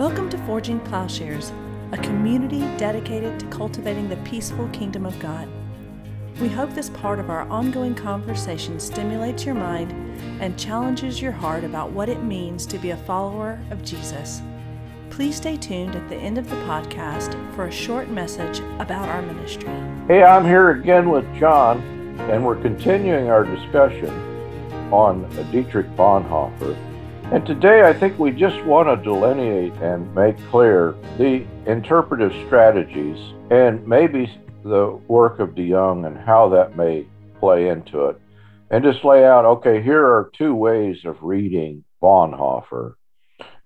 Welcome to Forging Plowshares, a community dedicated to cultivating the peaceful kingdom of God. We hope this part of our ongoing conversation stimulates your mind and challenges your heart about what it means to be a follower of Jesus. Please stay tuned at the end of the podcast for a short message about our ministry. Hey, I'm here again with John, and we're continuing our discussion on Dietrich Bonhoeffer. And today I think we just want to delineate and make clear the interpretive strategies and maybe the work of de DeJonge and how that may play into it. And just lay out okay, here are two ways of reading Bonhoeffer,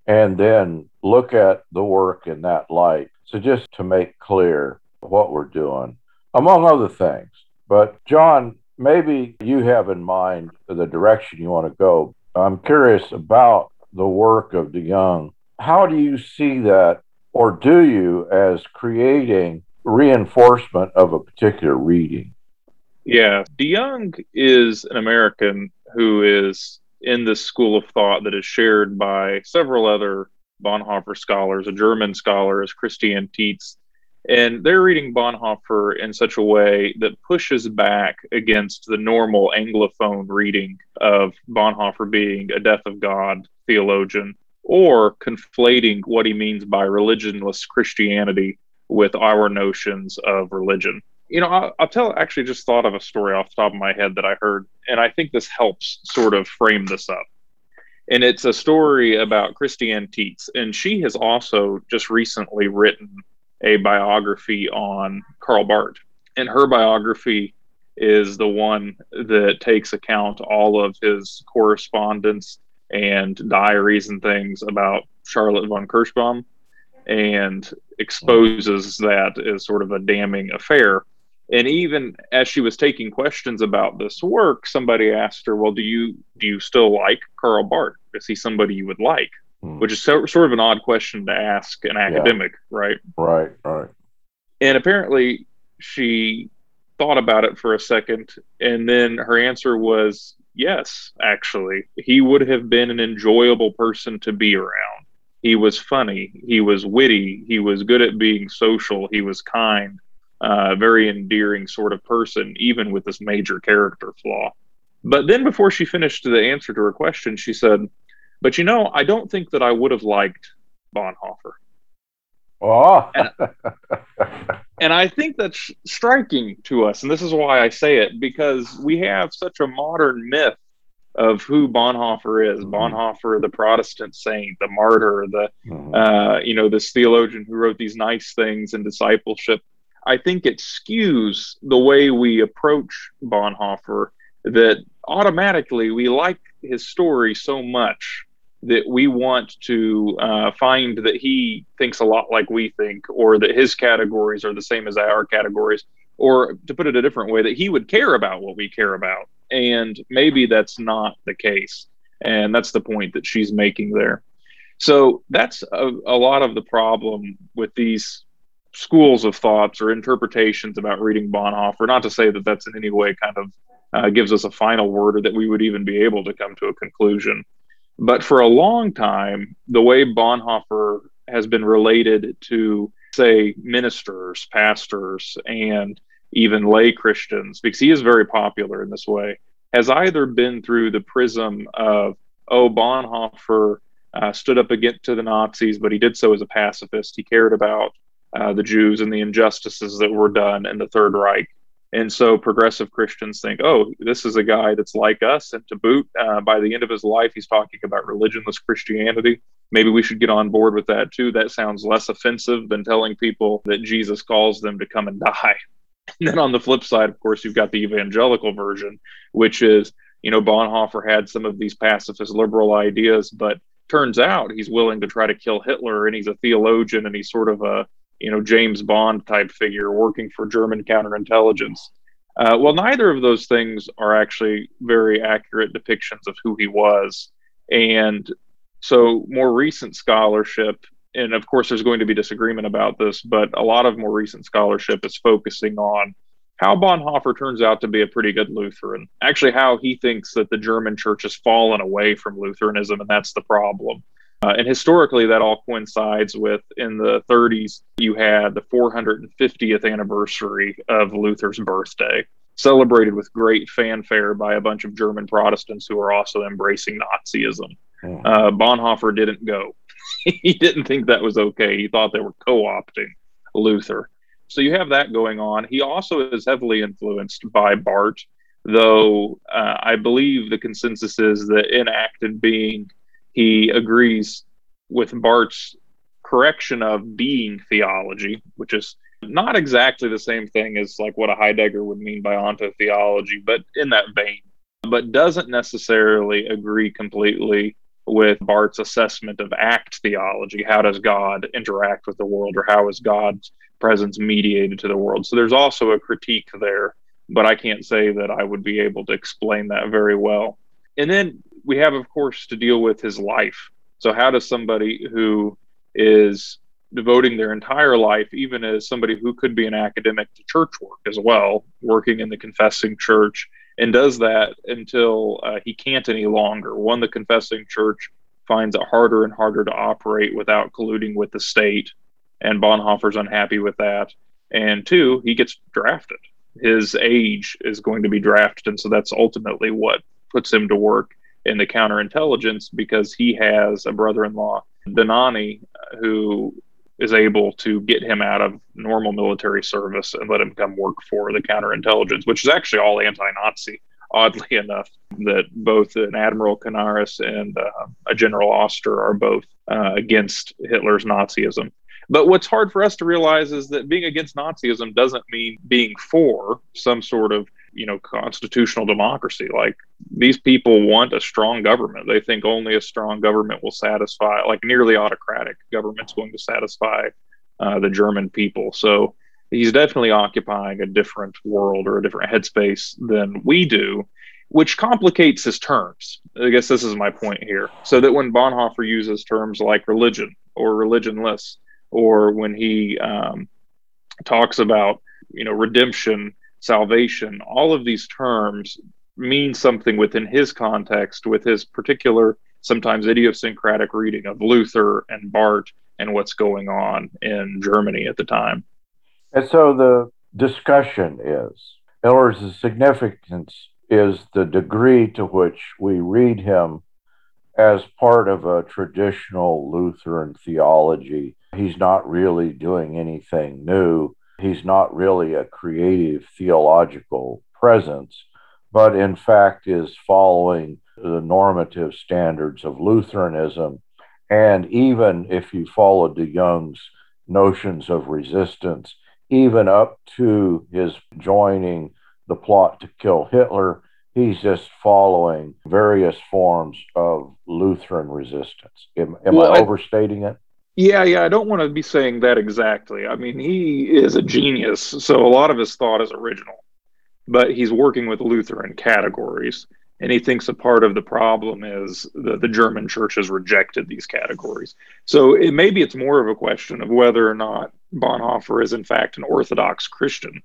and then look at the work in that light. So, just to make clear what we're doing, among other things. But, John, maybe you have in mind the direction you want to go I'm curious about the work of DeJonge. How do you see that, or do you, as creating reinforcement of a particular reading? Yeah, DeJonge is an American who is in this school of thought that is shared by several other Bonhoeffer scholars. A German scholar is Christiane Tietz, and they're reading Bonhoeffer in such a way that pushes back against the normal Anglophone reading of Bonhoeffer being a death of God theologian or conflating what he means by religionless Christianity with our notions of religion. You know, I'll, I'll tell, actually, just thought of a story off the top of my head that I heard, and I think this helps sort of frame this up and it's a story about Christiane Tietz, and she has also just recently written a biography on Karl Barth. And her biography is the one that takes account all of his correspondence and diaries and things about Charlotte von Kirschbaum and exposes that as sort of a damning affair. And even as she was taking questions about this work, somebody asked her, "Well, do you do you still like Karl Barth? Is he somebody you would like?" Hmm. which is so, sort of an odd question to ask an academic, yeah. right? Right, right. And apparently she thought about it for a second, and then her answer was yes, actually. He would have been an enjoyable person to be around. He was funny, he was witty, he was good at being social, he was kind, uh, very endearing sort of person, even with this major character flaw. But then, before she finished the answer to her question, she said, but you know, I don't think that I would have liked Bonhoeffer. Oh. and, and I think that's striking to us. And this is why I say it because we have such a modern myth of who Bonhoeffer is. Mm-hmm. Bonhoeffer, the Protestant saint, the martyr, the mm-hmm. uh, you know this theologian who wrote these nice things in discipleship. I think it skews the way we approach Bonhoeffer that automatically we like his story so much that we want to uh, find that he thinks a lot like we think, or that his categories are the same as our categories, or to put it a different way, that he would care about what we care about. And maybe that's not the case. And that's the point that she's making there. So that's a, a lot of the problem with these schools of thoughts or interpretations about reading Bonhoeffer. Not to say that that's in any way kind of uh, gives us a final word or that we would even be able to come to a conclusion. But for a long time, the way Bonhoeffer has been related to, say, ministers, pastors, and even lay Christians, because he is very popular in this way, has either been through the prism of, oh, Bonhoeffer uh, stood up against to the Nazis, but he did so as a pacifist. He cared about uh, the Jews and the injustices that were done in the Third Reich. And so progressive Christians think, oh, this is a guy that's like us. And to boot, uh, by the end of his life, he's talking about religionless Christianity. Maybe we should get on board with that too. That sounds less offensive than telling people that Jesus calls them to come and die. And then on the flip side, of course, you've got the evangelical version, which is, you know, Bonhoeffer had some of these pacifist liberal ideas, but turns out he's willing to try to kill Hitler and he's a theologian and he's sort of a you know James Bond type figure working for German counterintelligence. Uh, well, neither of those things are actually very accurate depictions of who he was, and so more recent scholarship, and of course there's going to be disagreement about this, but a lot of more recent scholarship is focusing on how Bonhoeffer turns out to be a pretty good Lutheran. Actually, how he thinks that the German church has fallen away from Lutheranism, and that's the problem. Uh, and historically, that all coincides with in the 30s, you had the 450th anniversary of Luther's birthday, celebrated with great fanfare by a bunch of German Protestants who are also embracing Nazism. Hmm. Uh, Bonhoeffer didn't go. he didn't think that was okay. He thought they were co opting Luther. So you have that going on. He also is heavily influenced by Barth, though uh, I believe the consensus is that in act and being, he agrees with Barth's correction of being theology, which is not exactly the same thing as like what a Heidegger would mean by ontotheology, but in that vein, but doesn't necessarily agree completely with Barth's assessment of act theology. How does God interact with the world, or how is God's presence mediated to the world? So there's also a critique there, but I can't say that I would be able to explain that very well. And then we have, of course, to deal with his life. So, how does somebody who is devoting their entire life, even as somebody who could be an academic, to church work as well, working in the confessing church, and does that until uh, he can't any longer. One, the confessing church finds it harder and harder to operate without colluding with the state, and Bonhoeffer's unhappy with that. And two, he gets drafted. His age is going to be drafted, and so that's ultimately what puts him to work in the counterintelligence because he has a brother-in-law, Dohnanyi, who is able to get him out of normal military service and let him come work for the counterintelligence, which is actually all anti-Nazi. Oddly enough, that both an Admiral Canaris and uh, a General Oster are both uh, against Hitler's Nazism. But what's hard for us to realize is that being against Nazism doesn't mean being for some sort of you know constitutional democracy. Like these people want a strong government. They think only a strong government will satisfy like nearly autocratic government's going to satisfy uh, the german people. So he's definitely occupying a different world or a different headspace than we do which complicates his terms. I guess this is my point here. So that when bonhoeffer uses terms like religion or religionless or when he um, talks about you know redemption salvation, all of these terms mean something within his context, with his particular, sometimes idiosyncratic reading of Luther and Barth and what's going on in Germany at the time. And so the discussion is, words, the significance is the degree to which we read him as part of a traditional Lutheran theology. He's not really doing anything new he's not really a creative theological presence, but in fact is following the normative standards of Lutheranism. And even if you followed DeJonge's notions of resistance, even up to his joining the plot to kill Hitler, he's just following various forms of Lutheran resistance. Am, am well, I overstating it? Yeah, yeah, I don't want to be saying that exactly. I mean, he is a genius, so a lot of his thought is original, but he's working with Lutheran categories, and he thinks a part of the problem is that the German church has rejected these categories. So it, maybe it's more of a question of whether or not Bonhoeffer is in fact an Orthodox Christian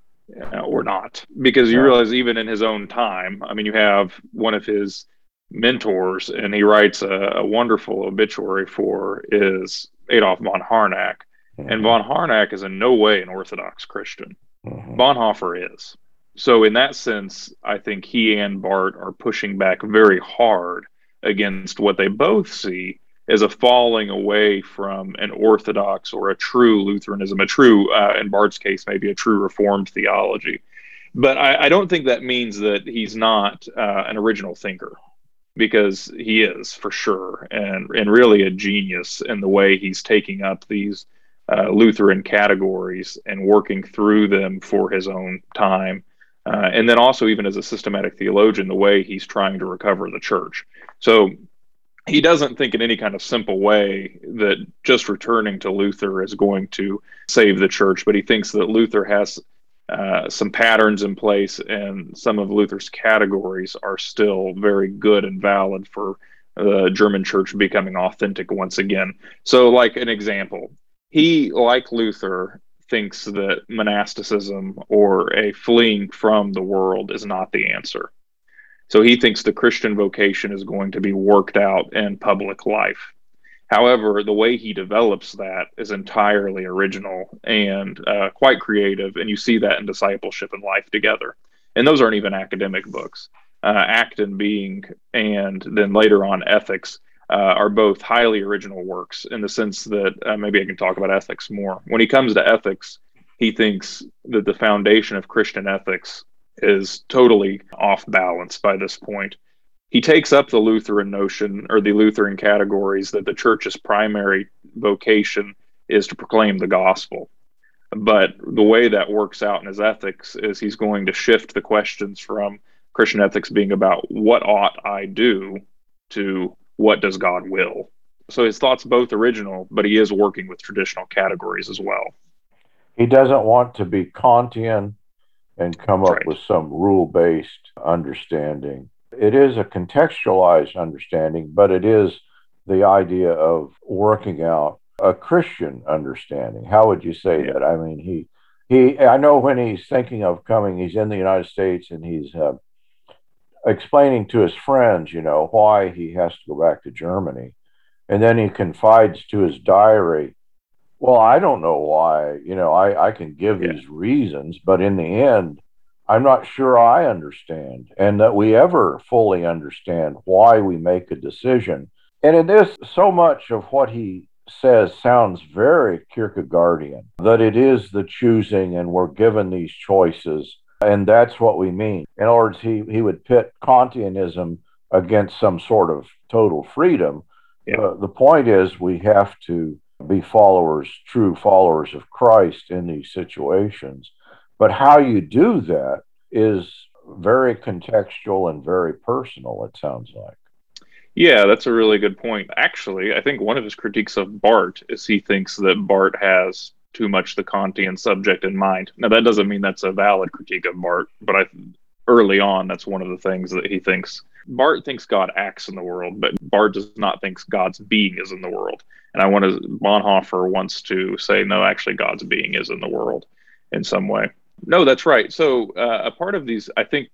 uh, or not, because you realize even in his own time, I mean, you have one of his mentors, and he writes a, a wonderful obituary for is Adolf von Harnack. Mm-hmm. And von Harnack is in no way an Orthodox Christian. Mm-hmm. Bonhoeffer is. So, in that sense, I think he and Barth are pushing back very hard against what they both see as a falling away from an Orthodox or a true Lutheranism, a true, uh, in Barth's case, maybe a true Reformed theology. But I, I don't think that means that he's not uh, an original thinker because he is for sure and and really a genius in the way he's taking up these uh, Lutheran categories and working through them for his own time. Uh, and then also, even as a systematic theologian, the way he's trying to recover the church. So he doesn't think in any kind of simple way that just returning to Luther is going to save the church, but he thinks that Luther has uh, some patterns in place, and some of Luther's categories are still very good and valid for the German church becoming authentic once again. So, like an example, he, like Luther, thinks that monasticism or a fleeing from the world is not the answer. So he thinks the Christian vocation is going to be worked out in public life. However, the way he develops that is entirely original and uh, quite creative, and you see that in discipleship and life together. And those aren't even academic books. Uh, Act and Being, and then later on Ethics, uh, are both highly original works in the sense that uh, maybe I can talk about ethics more. When he comes to ethics, he thinks that the foundation of Christian ethics is totally off balance by this point he takes up the Lutheran notion or the Lutheran categories that the church's primary vocation is to proclaim the gospel. But the way that works out in his ethics is he's going to shift the questions from Christian ethics being about what ought I do to what does God will. So his thoughts both original, but he is working with traditional categories as well. He doesn't want to be Kantian and come up right. with some rule based understanding it is a contextualized understanding, but it is the idea of working out a Christian understanding. How would you say yeah. that? I mean, he he. I know when he's thinking of coming, he's in the United States and he's uh, explaining to his friends, you know, why he has to go back to Germany, and then he confides to his diary. Well, I don't know why. You know, I I can give yeah. these reasons, but in the end, I'm not sure I understand and that we ever fully understand why we make a decision. And in this, so much of what he says sounds very Kierkegaardian, that it is the choosing and we're given these choices. And that's what we mean. In other words, he, he would pit Kantianism against some sort of total freedom. Yeah. Uh, the point is, we have to be followers, true followers of Christ in these situations. But how you do that is very contextual and very personal, it sounds like. Yeah, that's a really good point. Actually, I think one of his critiques of Barth is he thinks that Barth has too much the Kantian subject in mind. Now, that doesn't mean that's a valid critique of Barth, but I early on, that's one of the things that he thinks. Barth thinks God acts in the world, but Barth does not think God's being is in the world. And I want to, Bonhoeffer wants to say, no, actually, God's being is in the world in some way. No, that's right. So uh, a part of these, I think,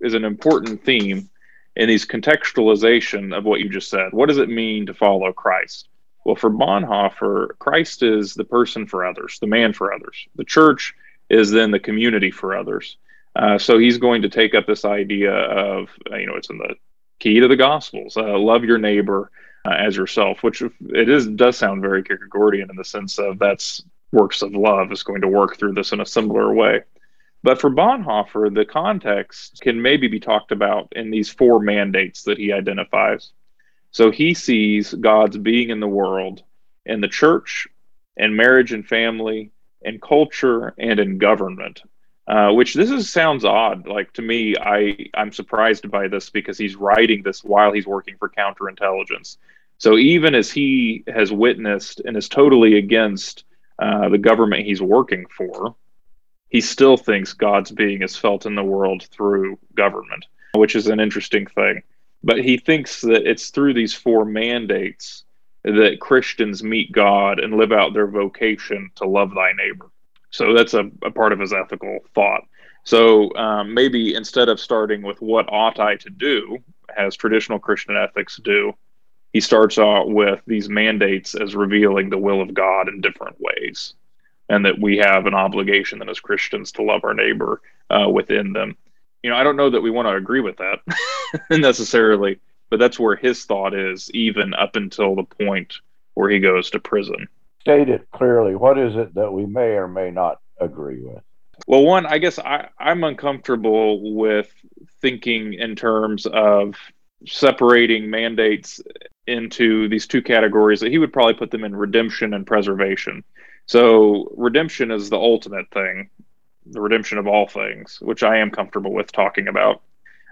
is an important theme in these contextualization of what you just said. What does it mean to follow Christ? Well, for Bonhoeffer, Christ is the person for others, the man for others. The church is then the community for others. Uh, so he's going to take up this idea of, uh, you know, it's in the key to the Gospels: uh, love your neighbor uh, as yourself, which it is does sound very Kierkegaardian in the sense of that's works of love is going to work through this in a similar way. But for Bonhoeffer, the context can maybe be talked about in these four mandates that he identifies. So he sees God's being in the world, in the church, in marriage and family, in culture, and in government. Uh, which this is sounds odd. Like to me, I I'm surprised by this because he's writing this while he's working for counterintelligence. So even as he has witnessed and is totally against uh, the government he's working for, he still thinks God's being is felt in the world through government, which is an interesting thing. But he thinks that it's through these four mandates that Christians meet God and live out their vocation to love thy neighbor. So that's a, a part of his ethical thought. So um, maybe instead of starting with what ought I to do, as traditional Christian ethics do, he starts out with these mandates as revealing the will of God in different ways, and that we have an obligation then as Christians to love our neighbor uh, within them. You know, I don't know that we want to agree with that necessarily, but that's where his thought is, even up until the point where he goes to prison. State it clearly. What is it that we may or may not agree with? Well, one, I guess I, I'm uncomfortable with thinking in terms of separating mandates into these two categories that he would probably put them in redemption and preservation. So redemption is the ultimate thing, the redemption of all things, which I am comfortable with talking about.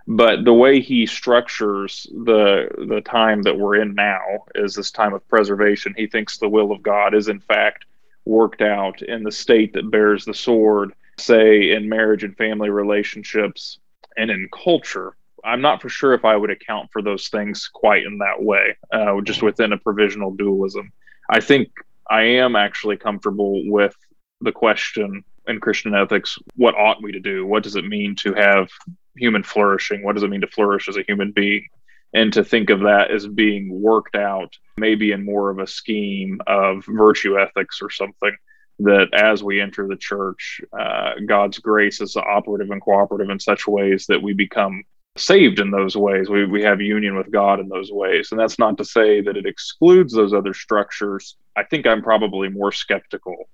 But the way he structures the the time that we're in now is this time of preservation. He thinks the will of God is in fact worked out in the state that bears the sword, say in marriage and family relationships and in culture I'm not for sure if I would account for those things quite in that way, uh, just within a provisional dualism. I think I am actually comfortable with the question in Christian ethics what ought we to do? What does it mean to have human flourishing? What does it mean to flourish as a human being? and to think of that as being worked out maybe in more of a scheme of virtue ethics or something that as we enter the church uh, god's grace is operative and cooperative in such ways that we become saved in those ways. We, we have union with god in those ways. And that's not to say that it excludes those other structures. I think i'm probably more skeptical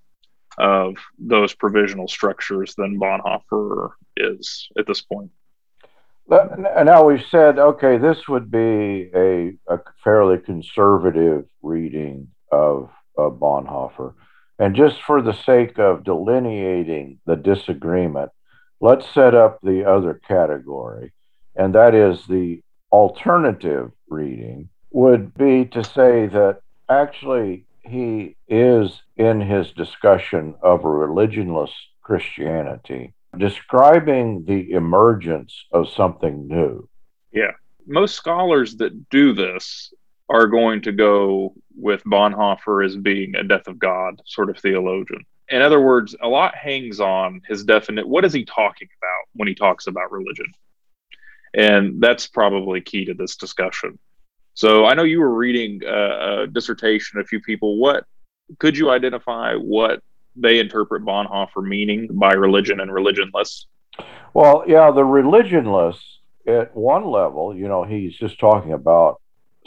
of those provisional structures than bonhoeffer is at this point. Now we've said, okay, this would be a, a fairly conservative reading of, of Bonhoeffer. And just for the sake of delineating the disagreement, let's set up the other category, and that is the alternative reading, would be to say that actually he is in his discussion of religionless Christianity describing the emergence of something new. Yeah. Most scholars that do this are going to go with Bonhoeffer as being a death of God sort of theologian. In other words, a lot hangs on his definite what is he talking about when he talks about religion? And that's probably key to this discussion. So I know you were reading a, a dissertation, a few people. What could you identify what they interpret Bonhoeffer meaning by religion and religionless? Well, yeah, the religionless at one level, you know, he's just talking about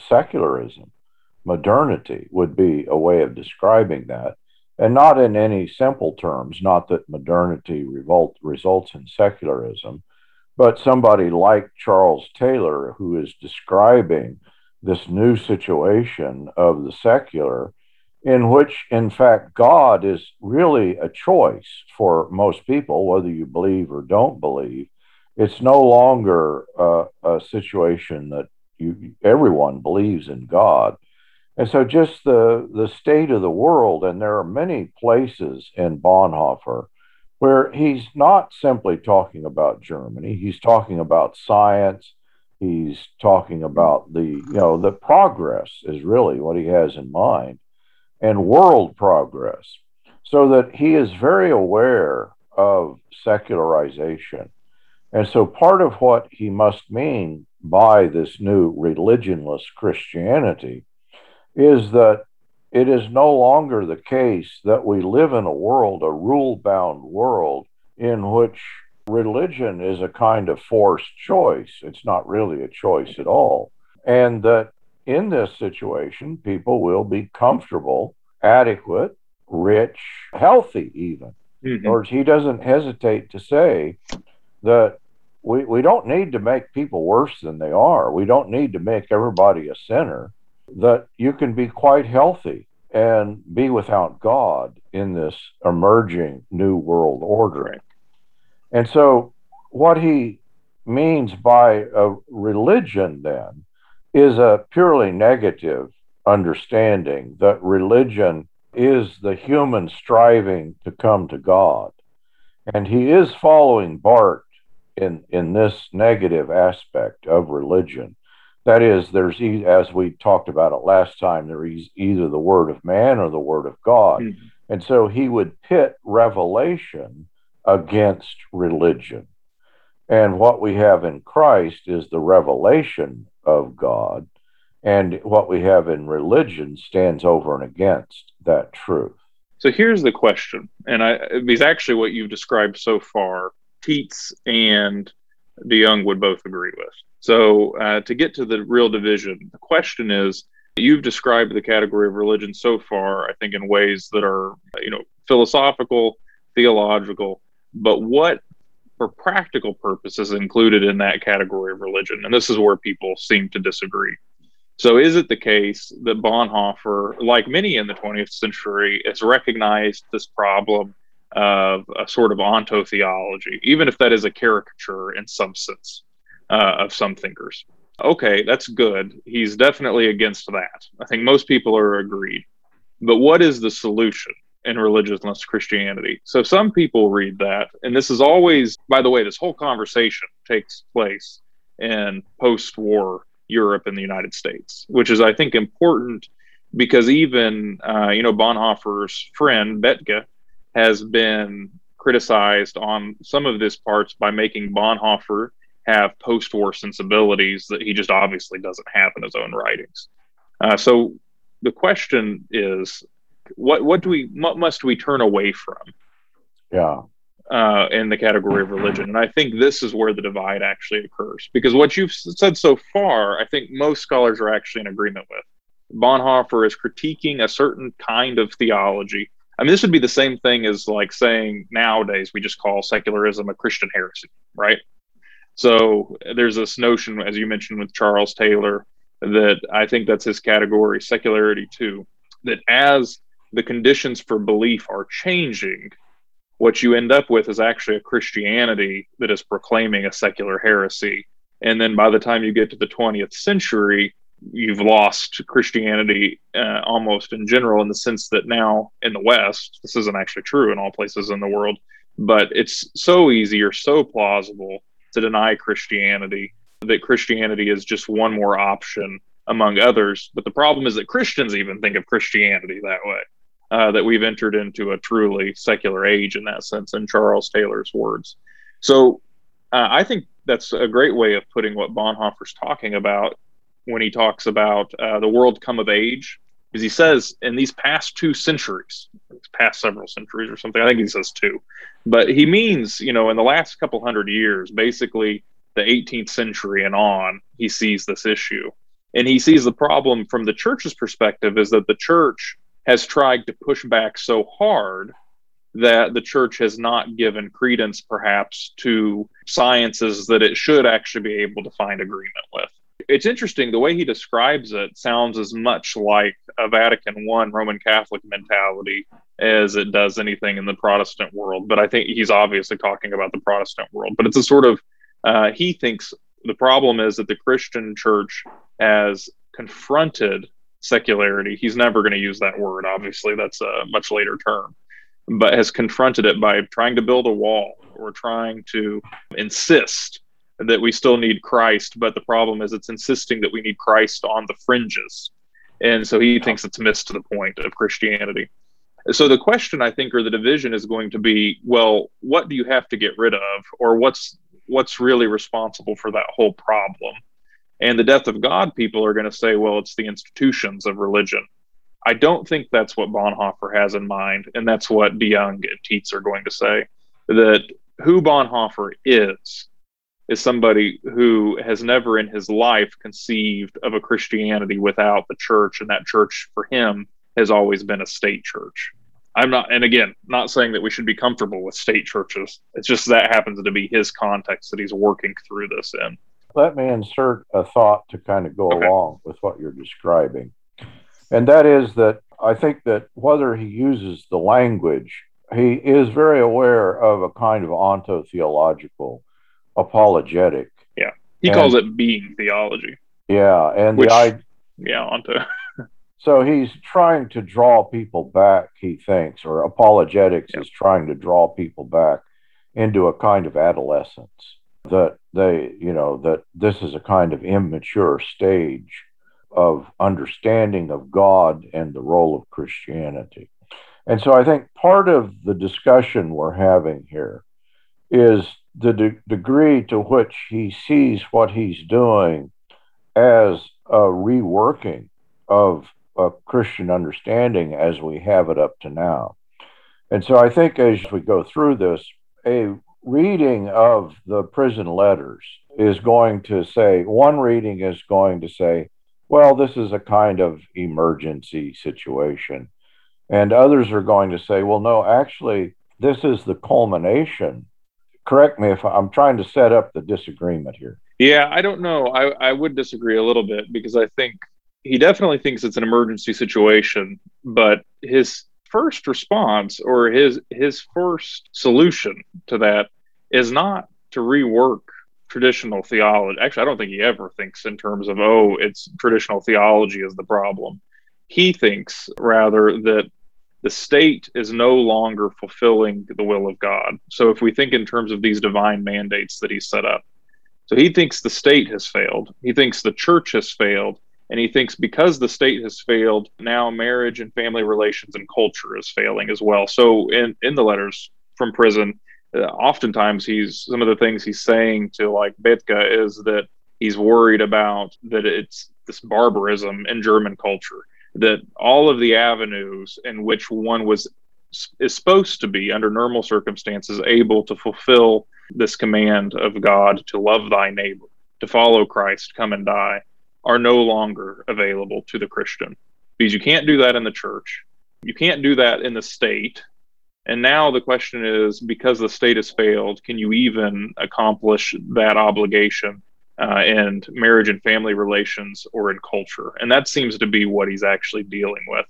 secularism. Modernity would be a way of describing that, and not in any simple terms, not that modernity revolt, results in secularism, but somebody like Charles Taylor, who is describing this new situation of the secular in which, in fact, God is really a choice for most people, whether you believe or don't believe. It's no longer uh, a situation that you, everyone believes in God. And so, just the, the state of the world, and there are many places in Bonhoeffer where he's not simply talking about Germany, he's talking about science. He's talking about the, you know, the progress is really what he has in mind and world progress, so that he is very aware of secularization. And so part of what he must mean by this new religionless Christianity is that it is no longer the case that we live in a world, a rule bound world, in which religion is a kind of forced choice. It's not really a choice at all. And that in this situation, people will be comfortable, adequate, rich, healthy, even. Mm-hmm. Or he doesn't hesitate to say that we, we don't need to make people worse than they are. We don't need to make everybody a sinner. That you can be quite healthy and be without God in this emerging new world ordering. And so, what he means by a religion then is a purely negative understanding that religion is the human striving to come to God. And he is following Barth in, in this negative aspect of religion. That is, there's, as we talked about it last time, there is either the word of man or the word of God. Mm-hmm. And so he would pit revelation against religion. And what we have in Christ is the revelation of God. And what we have in religion stands over and against that truth. So here's the question, and I is actually what you've described so far, Tietz and DeJonge would both agree with. So uh, to get to the real division, the question is, you've described the category of religion so far, I think, in ways that are, you know, philosophical, theological, but what for practical purposes is included in that category of religion. And this is where people seem to disagree. So, is it the case that Bonhoeffer, like many in the 20th century, has recognized this problem of a sort of ontotheology, even if that is a caricature in some sense uh, of some thinkers? Okay, that's good. He's definitely against that. I think most people are agreed. But what is the solution? in religionless Christianity. So some people read that, and this is always, by the way, this whole conversation takes place in post war Europe and the United States, which is, I think, important because even, uh, you know, Bonhoeffer's friend, Bethge, has been criticized on some of this parts by making Bonhoeffer have post war sensibilities that he just obviously doesn't have in his own writings. Uh, so the question is what what do we what must we turn away from? Yeah. Uh, in the category of religion. And i think this is where the divide actually occurs. Because what you've said so far i think most scholars are actually in agreement with. Bonhoeffer is critiquing a certain kind of theology. I mean this would be the same thing as like saying nowadays we just call secularism a christian heresy right so there's this notion as you mentioned with charles taylor that i think that's his category secularity too that as the conditions for belief are changing, what you end up with is actually a Christianity that is proclaiming a secular heresy. And then by the time you get to the 20th century, you've lost Christianity uh, almost in general, in the sense that now in the West, this isn't actually true in all places in the world, but it's so easy or so plausible to deny Christianity that Christianity is just one more option among others. But the problem is that Christians even think of Christianity that way. Uh, that we've entered into a truly secular age in that sense, in Charles Taylor's words. So uh, I think that's a great way of putting what Bonhoeffer's talking about when he talks about uh, the world come of age. Because he says in these past two centuries, past several centuries or something, I think he says two, but he means, you know, in the last couple hundred years, basically the 18th century and on, he sees this issue. And he sees the problem from the church's perspective is that the church has tried to push back so hard that the church has not given credence perhaps to sciences that it should actually be able to find agreement with. It's interesting the way he describes it sounds as much like a Vatican I Roman Catholic mentality as it does anything in the Protestant world. But I think he's obviously talking about the Protestant world. But it's a sort of, uh, he thinks the problem is that the Christian church has confronted secularity. He's never going to use that word. Obviously, that's a much later term, but has confronted it by trying to build a wall or trying to insist that we still need Christ. But the problem is, it's insisting that we need Christ on the fringes. And so he thinks it's missed the point of Christianity. So the question, I think, or the division is going to be, well, what do you have to get rid of, or what's what's really responsible for that whole problem? And the death of God people are going to say, well, it's the institutions of religion. I don't think that's what Bonhoeffer has in mind. And that's what DeJonge and Tietz are going to say that who Bonhoeffer is, is somebody who has never in his life conceived of a Christianity without the church. And that church for him has always been a state church. I'm not, and again, not saying that we should be comfortable with state churches. It's just that happens to be his context that he's working through this in let me insert a thought to kind of go okay. along with what you're describing. And that is that I think that whether he uses the language, he is very aware of a kind of ontotheological apologetic. Yeah. He and, calls it being theology. Yeah. And Which, the I yeah, onto so he's trying to draw people back, he thinks, or apologetics yeah. is trying to draw people back into a kind of adolescence that they, you know, that this is a kind of immature stage of understanding of God and the role of Christianity. And so I think part of the discussion we're having here is the de- degree to which he sees what he's doing as a reworking of a Christian understanding as we have it up to now. And so I think as we go through this, a reading of the prison letters is going to say, one reading is going to say, well, this is a kind of emergency situation. And others are going to say, well, no, actually, this is the culmination. Correct me if I'm trying to set up the disagreement here. Yeah, I don't know. I, I would disagree a little bit because I think he definitely thinks it's an emergency situation, but his first response or his his first solution to that is not to rework traditional theology. Actually, I don't think he ever thinks in terms of oh, it's traditional theology is the problem. He thinks rather that the state is no longer fulfilling the will of God. So if we think in terms of these divine mandates that he set up, so he thinks the state has failed. He thinks the church has failed. And he thinks because the state has failed, now marriage and family relations and culture is failing as well. So in, in the letters from prison, uh, oftentimes he's some of the things he's saying to like Bethge is that he's worried about that it's this barbarism in German culture that all of the avenues in which one was is supposed to be under normal circumstances able to fulfill this command of God to love thy neighbor, to follow Christ, come and die, are no longer available to the Christian. Because you can't do that in the church. You can't do that in the state. And now the question is because the state has failed, can you even accomplish that obligation uh, in marriage and family relations or in culture? And that seems to be what he's actually dealing with.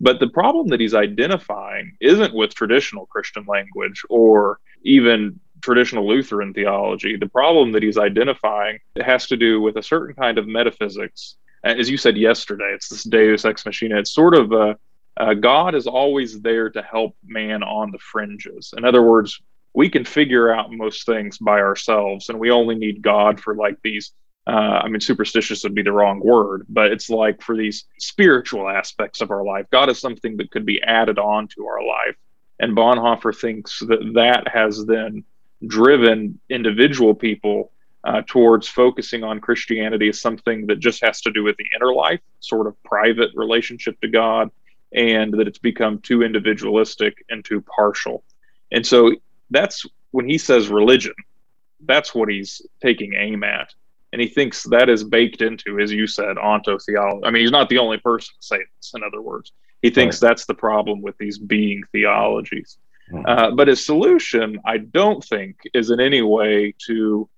But the problem that he's identifying isn't with traditional Christian language or even traditional Lutheran theology. The problem that he's identifying has to do with a certain kind of metaphysics. As you said yesterday, it's this Deus ex machina. It's sort of a, uh, God is always there to help man on the fringes. In other words, we can figure out most things by ourselves, and we only need God for like these uh, I mean, superstitious would be the wrong word, but it's like for these spiritual aspects of our life, God is something that could be added on to our life. And Bonhoeffer thinks that that has then driven individual people uh, towards focusing on Christianity as something that just has to do with the inner life, sort of private relationship to God, and that it's become too individualistic and too partial. And so that's when he says religion, that's what he's taking aim at and he thinks that is baked into, as you said, ontotheology. I mean, he's not the only person to say this. In other words, he thinks right. that's the problem with these being theologies. Mm-hmm. Uh, but his solution, I don't think, is in any way to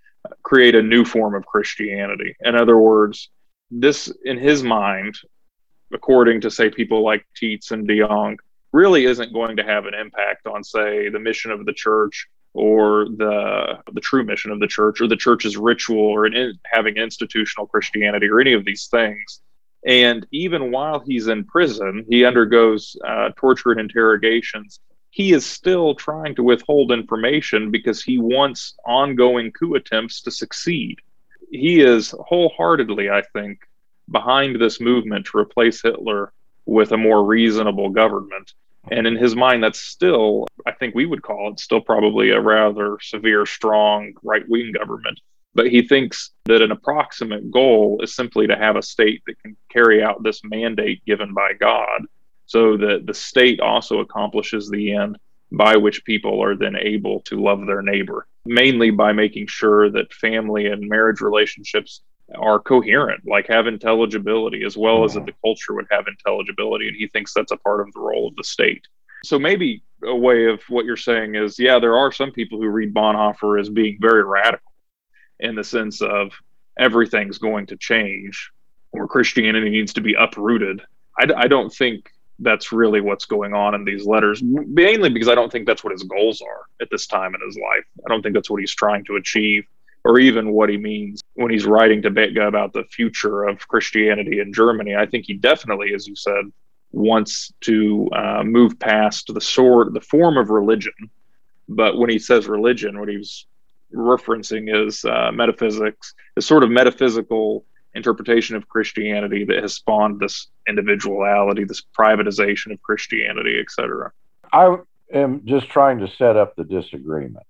create a new form of Christianity. In other words, this, in his mind, according to say people like Tietz and DeJonge, really isn't going to have an impact on, say, the mission of the church or the the true mission of the church or the church's ritual or in, having institutional Christianity or any of these things. And even while he's in prison, he undergoes uh, torture and interrogations. He is still trying to withhold information because he wants ongoing coup attempts to succeed. He is wholeheartedly, I think, behind this movement to replace Hitler with a more reasonable government. And in his mind, that's still, I think we would call it still probably a rather severe, strong right wing government. But he thinks that an approximate goal is simply to have a state that can carry out this mandate given by God so that the state also accomplishes the end by which people are then able to love their neighbor, mainly by making sure that family and marriage relationships are coherent, like have intelligibility, as well as that the culture would have intelligibility. And he thinks that's a part of the role of the state. So maybe a way of what you're saying is, yeah, there are some people who read Bonhoeffer as being very radical in the sense of everything's going to change or Christianity needs to be uprooted. I, I don't think that's really what's going on in these letters, mainly because I don't think that's what his goals are at this time in his life. I don't think that's what he's trying to achieve or even what he means when he's writing to Bethge about the future of Christianity in Germany. I think he definitely, as you said, wants to uh, move past the sort, the form of religion. But when he says religion, what he's referencing is uh, metaphysics, the sort of metaphysical interpretation of Christianity that has spawned this individuality, this privatization of Christianity, etc. I am just trying to set up the disagreement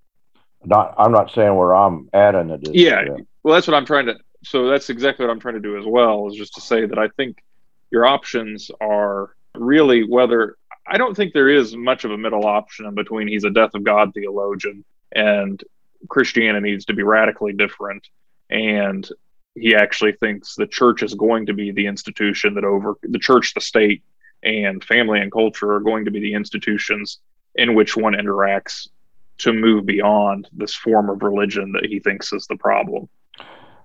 not I'm not saying where I'm at adding it. Yeah, well, that's what I'm trying to. So that's exactly what I'm trying to do as well. Is just to say that I think your options are really whether I don't think there is much of a middle option in between. He's a death of God theologian, and Christianity needs to be radically different, and he actually thinks the church is going to be the institution that over the church, the state, and family and culture are going to be the institutions in which one interacts to move beyond this form of religion that he thinks is the problem.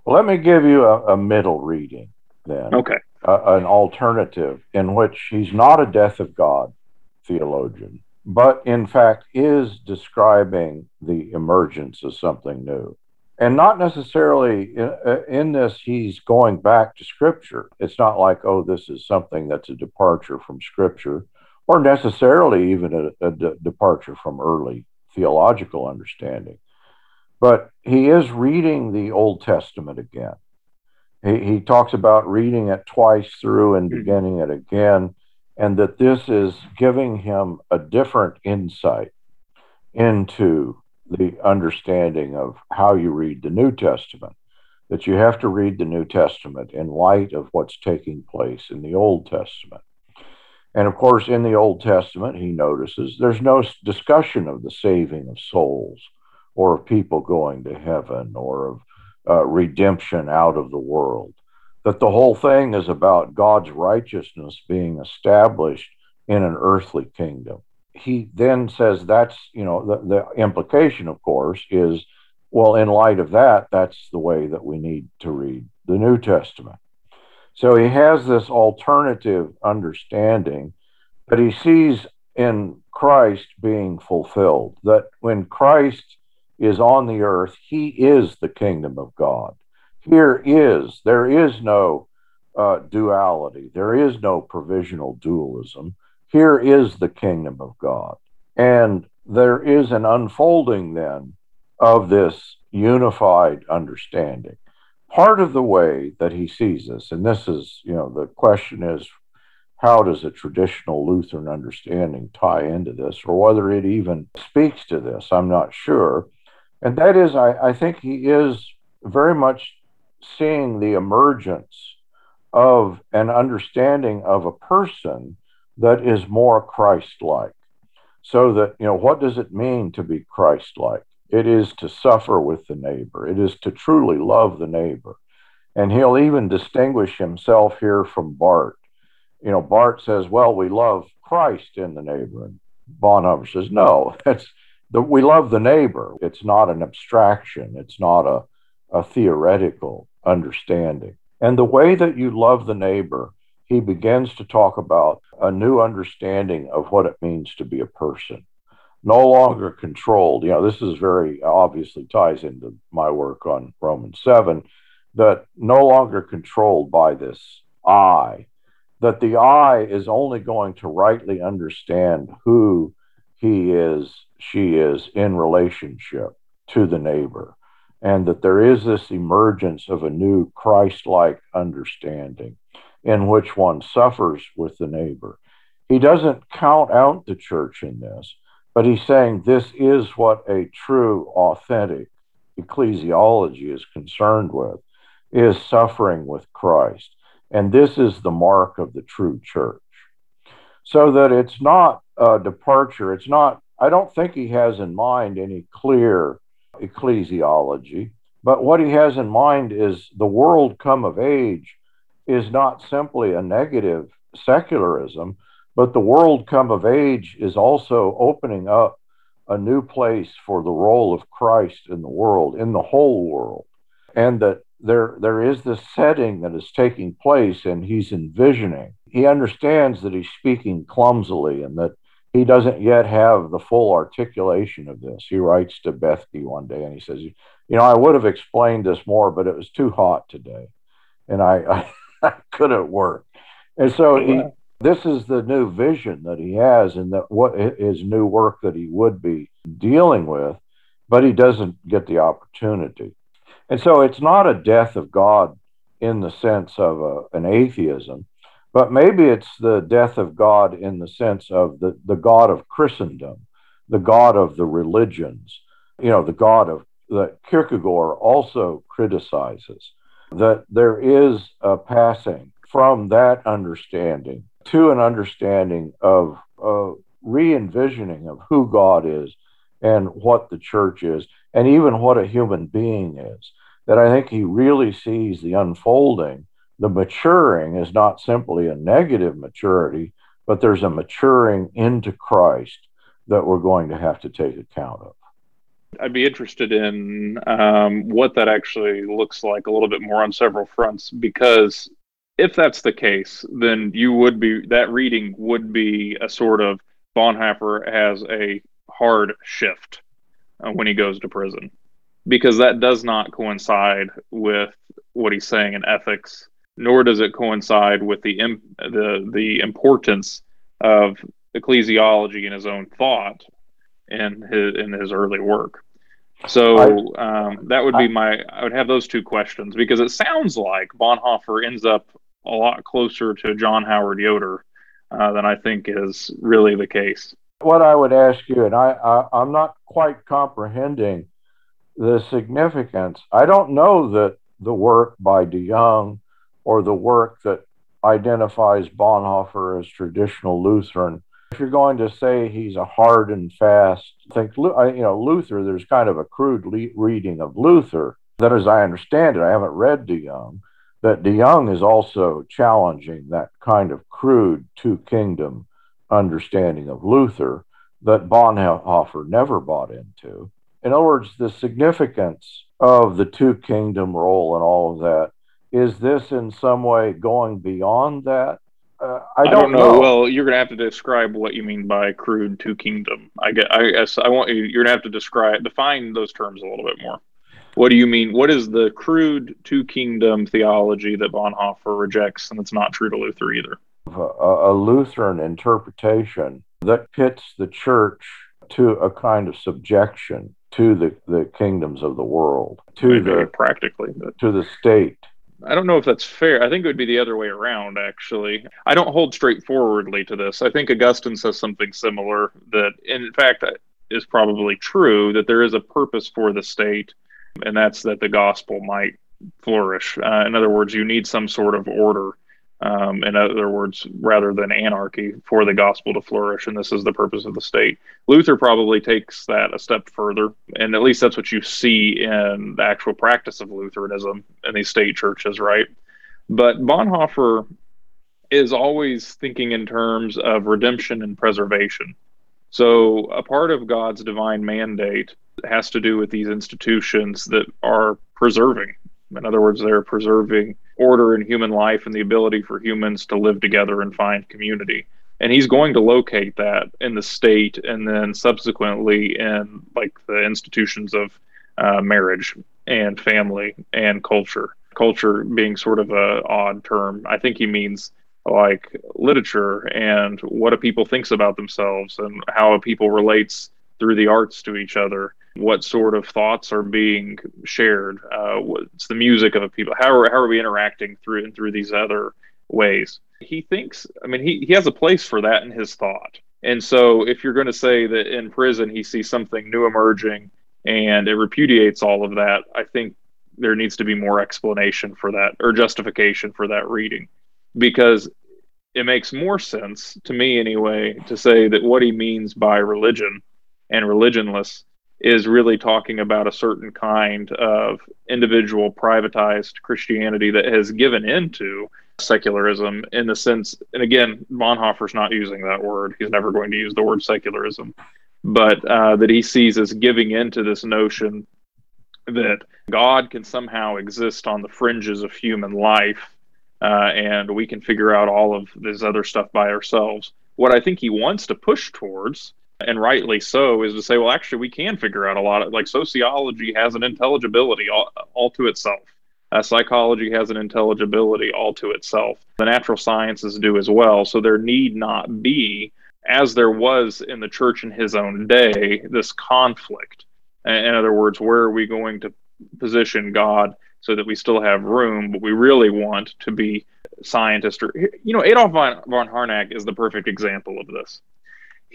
Let me give you a, a middle reading then. Okay. Uh, an alternative in which he's not a death of God theologian, but in fact is describing the emergence of something new. And not necessarily in, uh, in this, he's going back to Scripture. It's not like, oh, this is something that's a departure from Scripture, or necessarily even a, a de- departure from early theological understanding. But he is reading the Old Testament again. He, he talks about reading it twice through and hmm. beginning it again, and that this is giving him a different insight into the understanding of how you read the New Testament. That you have to read the New Testament in light of what's taking place in the Old Testament. And of course, in the Old Testament, he notices there's no discussion of the saving of souls or of people going to heaven or of uh, redemption out of the world. That the whole thing is about God's righteousness being established in an earthly kingdom. He then says that's, you know, the, the implication, of course, is well, in light of that, that's the way that we need to read the New Testament. So he has this alternative understanding that he sees in Christ being fulfilled, that when Christ is on the earth, he is the kingdom of God. Here is, there is no uh, duality, there is no provisional dualism. Here is the kingdom of God. And there is an unfolding then of this unified understanding part of the way that he sees this, and this is, you know, the question is, how does a traditional Lutheran understanding tie into this, or whether it even speaks to this? I'm not sure. And that is, I, I think he is very much seeing the emergence of an understanding of a person that is more Christ like. So that, you know, what does it mean to be Christ like? It is to suffer with the neighbor. It is to truly love the neighbor. And he'll even distinguish himself here from Barth. You know, Barth says, well, we love Christ in the neighbor. And Bonhoeffer says, no, that's the, we love the neighbor. It's not an abstraction. It's not a, a theoretical understanding. And the way that you love the neighbor, he begins to talk about a new understanding of what it means to be a person no longer controlled. You know, this is very obviously ties into my work on Romans 7 that no longer controlled by this I, that the I is only going to rightly understand who he is, she is in relationship to the neighbor, and that there is this emergence of a new Christ like understanding in which one suffers with the neighbor. He doesn't count out the church in this but he's saying this is what a true, authentic ecclesiology is concerned with, is suffering with Christ. And this is the mark of the true church. So that it's not a departure. It's not, I don't think he has in mind any clear ecclesiology, but what he has in mind is the world come of age is not simply a negative secularism, but the world come of age is also opening up a new place for the role of Christ in the world, in the whole world. And that there, there is this setting that is taking place and he's envisioning. He understands that he's speaking clumsily and that he doesn't yet have the full articulation of this. He writes to Bethge one day and he says, You know, I would have explained this more, but it was too hot today and I, I, I couldn't work. And so he, this is the new vision that he has and that what his new work that he would be dealing with, but he doesn't get the opportunity. And so it's not a death of God in the sense of a, an atheism, but maybe it's the death of God in the sense of the, the God of Christendom, the God of the religions, you know, the God of that Kierkegaard also criticizes, that there is a passing from that understanding to an understanding of uh, re envisioning of who God is and what the church is, and even what a human being is. That I think he really sees the unfolding. The maturing is not simply a negative maturity, but there's a maturing into Christ that we're going to have to take account of. I'd be interested in um, what that actually looks like a little bit more on several fronts because if that's the case, then you would be that reading would be a sort of Bonhoeffer has a hard shift uh, when he goes to prison because that does not coincide with what he's saying in ethics, nor does it coincide with the the the importance of ecclesiology in his own thought in his in his early work. So um, that would be my. I would have those two questions because it sounds like Bonhoeffer ends up a lot closer to John Howard Yoder uh, than I think is really the case. What I would ask you, and I, I I'm not quite comprehending the significance. I don't know that the work by DeJonge or the work that identifies Bonhoeffer as traditional Lutheran. If you're going to say he's a hard and fast, think you know Luther. There's kind of a crude le- reading of Luther that, as I understand it, I haven't read DeJonge. That DeJonge is also challenging that kind of crude two kingdom understanding of Luther that Bonhoeffer never bought into. In other words, the significance of the two kingdom role and all of that is this in some way going beyond that? Uh, I, don't I, don't know. know. Well, you're gonna have to describe what you mean by crude two kingdom. I get. I guess I want you. You're gonna have to describe, define those terms a little bit more. What do you mean? What is the crude two kingdom theology that Bonhoeffer rejects, and it's not true to Luther either? A, a Lutheran interpretation that pits the church to a kind of subjection to the, the kingdoms of the world, to Maybe the practically but... to the state. I don't know if that's fair. I think it would be the other way around, actually. I don't hold straightforwardly to this. I think Augustine says something similar that, in fact, is probably true that there is a purpose for the state, and that's that the gospel might flourish. Uh, in other words, you need some sort of order um, in other words, rather than anarchy, for the gospel to flourish. And this is the purpose of the state. Luther probably takes that a step further. And at least that's what you see in the actual practice of Lutheranism in these state churches, right? But Bonhoeffer is always thinking in terms of redemption and preservation. So, a part of God's divine mandate has to do with these institutions that are preserving in other words, they're preserving order in human life and the ability for humans to live together and find community. And he's going to locate that in the state and then subsequently in like the institutions of uh, marriage and family and culture. Culture being sort of a odd term. I think he means like literature and what a people thinks about themselves and how a people relates through the arts to each other what sort of thoughts are being shared uh, what's the music of a people how are, how are we interacting through and through these other ways? He thinks i mean he, he has a place for that in his thought. And so if you're going to say that in prison he sees something new emerging and it repudiates all of that i think there needs to be more explanation for that or justification for that reading. Because it makes more sense to me anyway to say that what he means by religion and religionless is really talking about a certain kind of individual privatized Christianity that has given into secularism in the sense, and again, Bonhoeffer's not using that word. He's never going to use the word secularism, but uh, that he sees as giving into this notion that God can somehow exist on the fringes of human life uh, and we can figure out all of this other stuff by ourselves. What I think he wants to push towards and rightly so, is to say, well, actually, we can figure out a lot of like sociology has an intelligibility all, all to itself. Uh, psychology has an intelligibility all to itself. The natural sciences do as well. So there need not be, as there was in the church in his own day, this conflict. In other words, where are we going to position God so that we still have room, but we really want to be scientists? Or, you know, Adolf von, von Harnack is the perfect example of this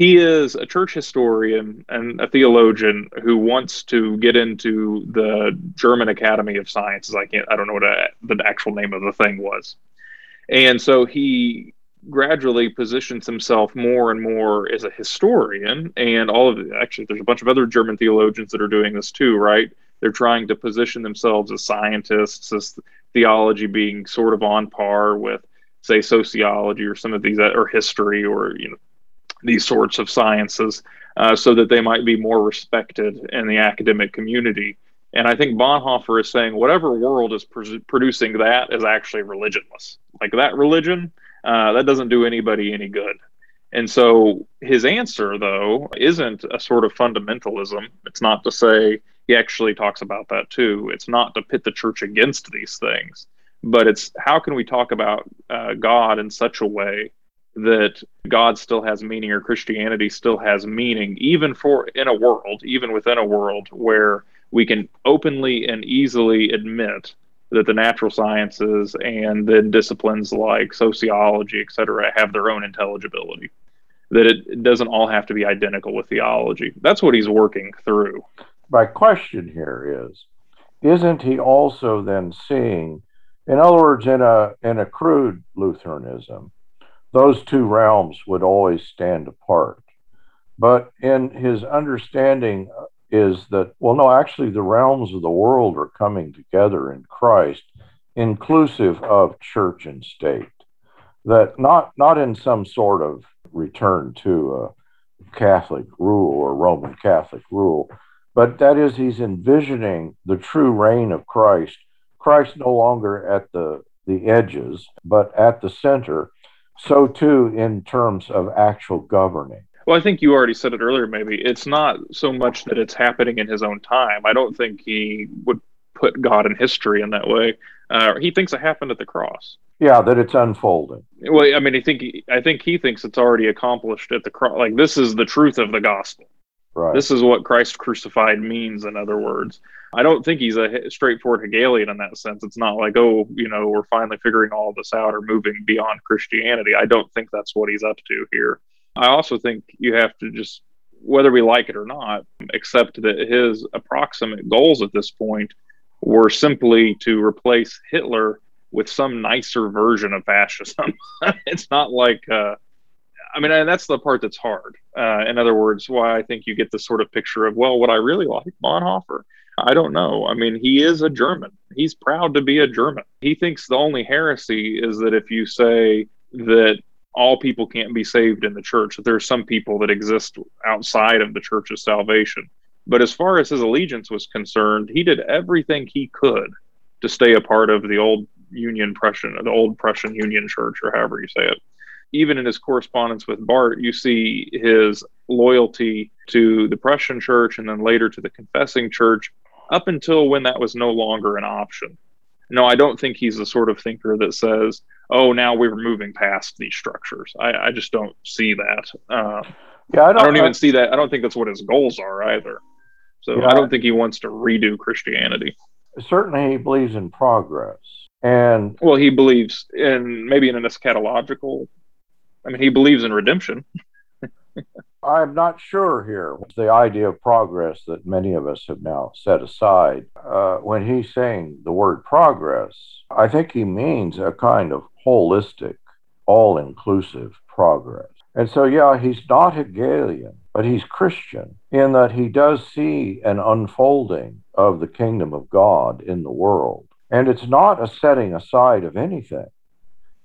he is a church historian and a theologian who wants to get into the German Academy of Sciences. I can't, I don't know what a, the actual name of the thing was. And so he gradually positions himself more and more as a historian. And all of actually, there's a bunch of other German theologians that are doing this too, right? They're trying to position themselves as scientists, as theology being sort of on par with, say, sociology or some of these, or history or, you know, these sorts of sciences uh, so that they might be more respected in the academic community. And I think Bonhoeffer is saying whatever world is pr- producing that is actually religionless. Like that religion, uh, that doesn't do anybody any good. And so his answer, though, isn't a sort of fundamentalism. It's not to say he actually talks about that too. It's not to pit the church against these things, but it's how can we talk about uh, God in such a way that God still has meaning or Christianity still has meaning, even for in a world, even within a world where we can openly and easily admit that the natural sciences and then disciplines like sociology, et cetera, have their own intelligibility. that it, doesn't all have to be identical with theology. That's what he's working through. My question here is isn't he also then seeing, in other words, in a, in a crude Lutheranism, those two realms would always stand apart. But in his understanding is that, well, no, actually, the realms of the world are coming together in Christ, inclusive of church and state. That not, not in some sort of return to a Catholic rule or Roman Catholic rule, but that is, he's envisioning the true reign of Christ. Christ no longer at the, the edges, but at the center. So, too, in terms of actual governing. Well, I think you already said it earlier, maybe. It's not so much that it's happening in his own time. I don't think he would put God in history in that way. Uh, he thinks it happened at the cross. Yeah, that it's unfolding. Well, I mean, I think I think he thinks it's already accomplished at the cross. Like this is the truth of the gospel. Right. This is what Christ crucified means. In other words, I don't think he's a straightforward Hegelian in that sense. It's not like, oh, you know, we're finally figuring all this out or moving beyond Christianity. I don't think that's what he's up to here. I also think you have to just, whether we like it or not, accept that his approximate goals at this point were simply to replace Hitler with some nicer version of fascism. it's not like, uh, I mean, and that's the part that's hard. Uh, in other words, why I think you get this sort of picture of, well, what I really like Bonhoeffer? I don't know. I mean, he is a German. He's proud to be a German. He thinks the only heresy is that if you say that all people can't be saved in the church, that there are some people that exist outside of the church's salvation. But as far as his allegiance was concerned, he did everything he could to stay a part of the old Union Prussian, the old Prussian Union Church, or however you say it. Even in his correspondence with Barth, you see his loyalty to the Prussian church and then later to the confessing church up until when that was no longer an option. No, I don't think he's the sort of thinker that says, oh, now we're moving past these structures. I, I just don't see that. Uh, yeah, I don't, I don't even I, see that. I don't think that's what his goals are either. So yeah, I don't think he wants to redo Christianity. Certainly, he believes in progress. And well, he believes in maybe in an eschatological. I mean, he believes in redemption. I'm not sure here. The idea of progress that many of us have now set aside. Uh, when he's saying the word progress, I think he means a kind of holistic, all inclusive progress. And so, yeah, he's not Hegelian, but he's Christian in that he does see an unfolding of the kingdom of God in the world. And it's not a setting aside of anything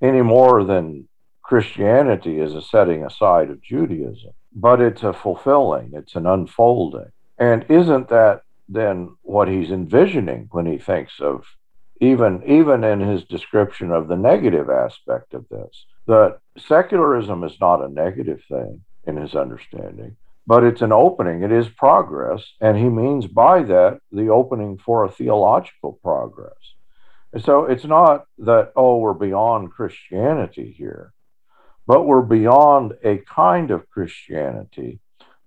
any more than Christianity is a setting aside of Judaism, but it's a fulfilling, it's an unfolding. And isn't that then what he's envisioning when he thinks of even even in his description of the negative aspect of this? That secularism is not a negative thing in his understanding but it's an opening it is progress and he means by that the opening for a theological progress. So it's not that, oh, we're beyond Christianity here, but we're beyond a kind of Christianity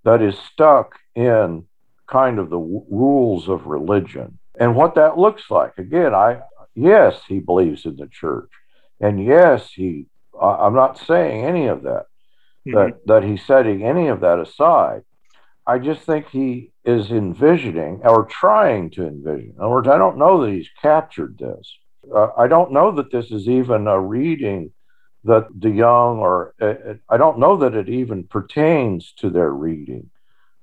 that is stuck in kind of the w- rules of religion. And what that looks like, again, I, yes, he believes in the church. And yes, he, I'm not saying any of that, mm-hmm. that, that he's setting any of that aside. I just think he is envisioning or trying to envision. In other words, I don't know that he's captured this. Uh, I don't know that this is even a reading that DeJonge, or uh, I don't know that it even pertains to their reading,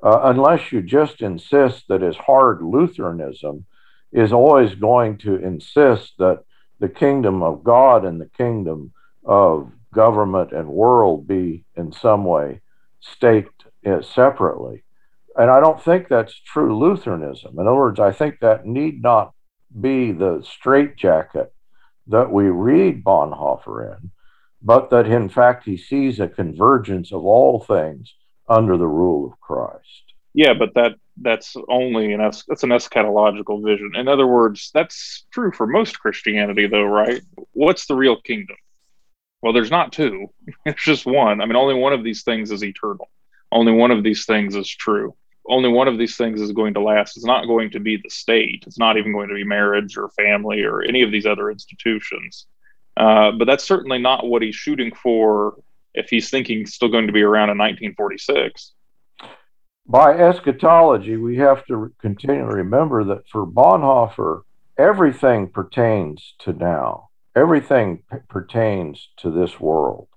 uh, unless you just insist that as hard Lutheranism is always going to insist that the kingdom of God and the kingdom of government and world be in some way staked uh, separately. And I don't think that's true Lutheranism. In other words, I think that need not be the straitjacket that we read Bonhoeffer in, but that in fact he sees a convergence of all things under the rule of Christ. Yeah, but that that's only an es- that's an eschatological vision. In other words, that's true for most Christianity, though, right? What's the real kingdom? Well, there's not two. It's just one. I mean, only one of these things is eternal. Only one of these things is true only one of these things is going to last. It's not going to be the state. It's not even going to be marriage or family or any of these other institutions. Uh, but that's certainly not what he's shooting for if he's thinking still going to be around in 1946. By eschatology, we have to continually remember that for Bonhoeffer, everything pertains to now, everything p- pertains to this world.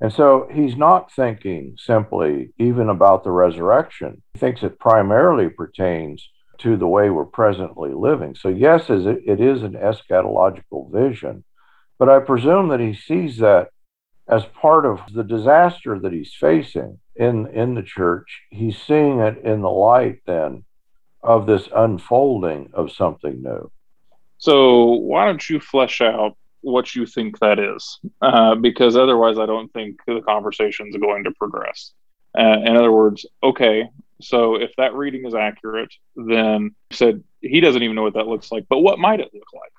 And so he's not thinking simply even about the resurrection. He thinks it primarily pertains to the way we're presently living. So, yes, it is an eschatological vision, but I presume that he sees that as part of the disaster that he's facing in, in the church. He's seeing it in the light then of this unfolding of something new. So, why don't you flesh out what you think that is? Uh, because otherwise, I don't think the conversation is going to progress. Uh, in other words, okay, so if that reading is accurate, then said he doesn't even know what that looks like. But what might it look like?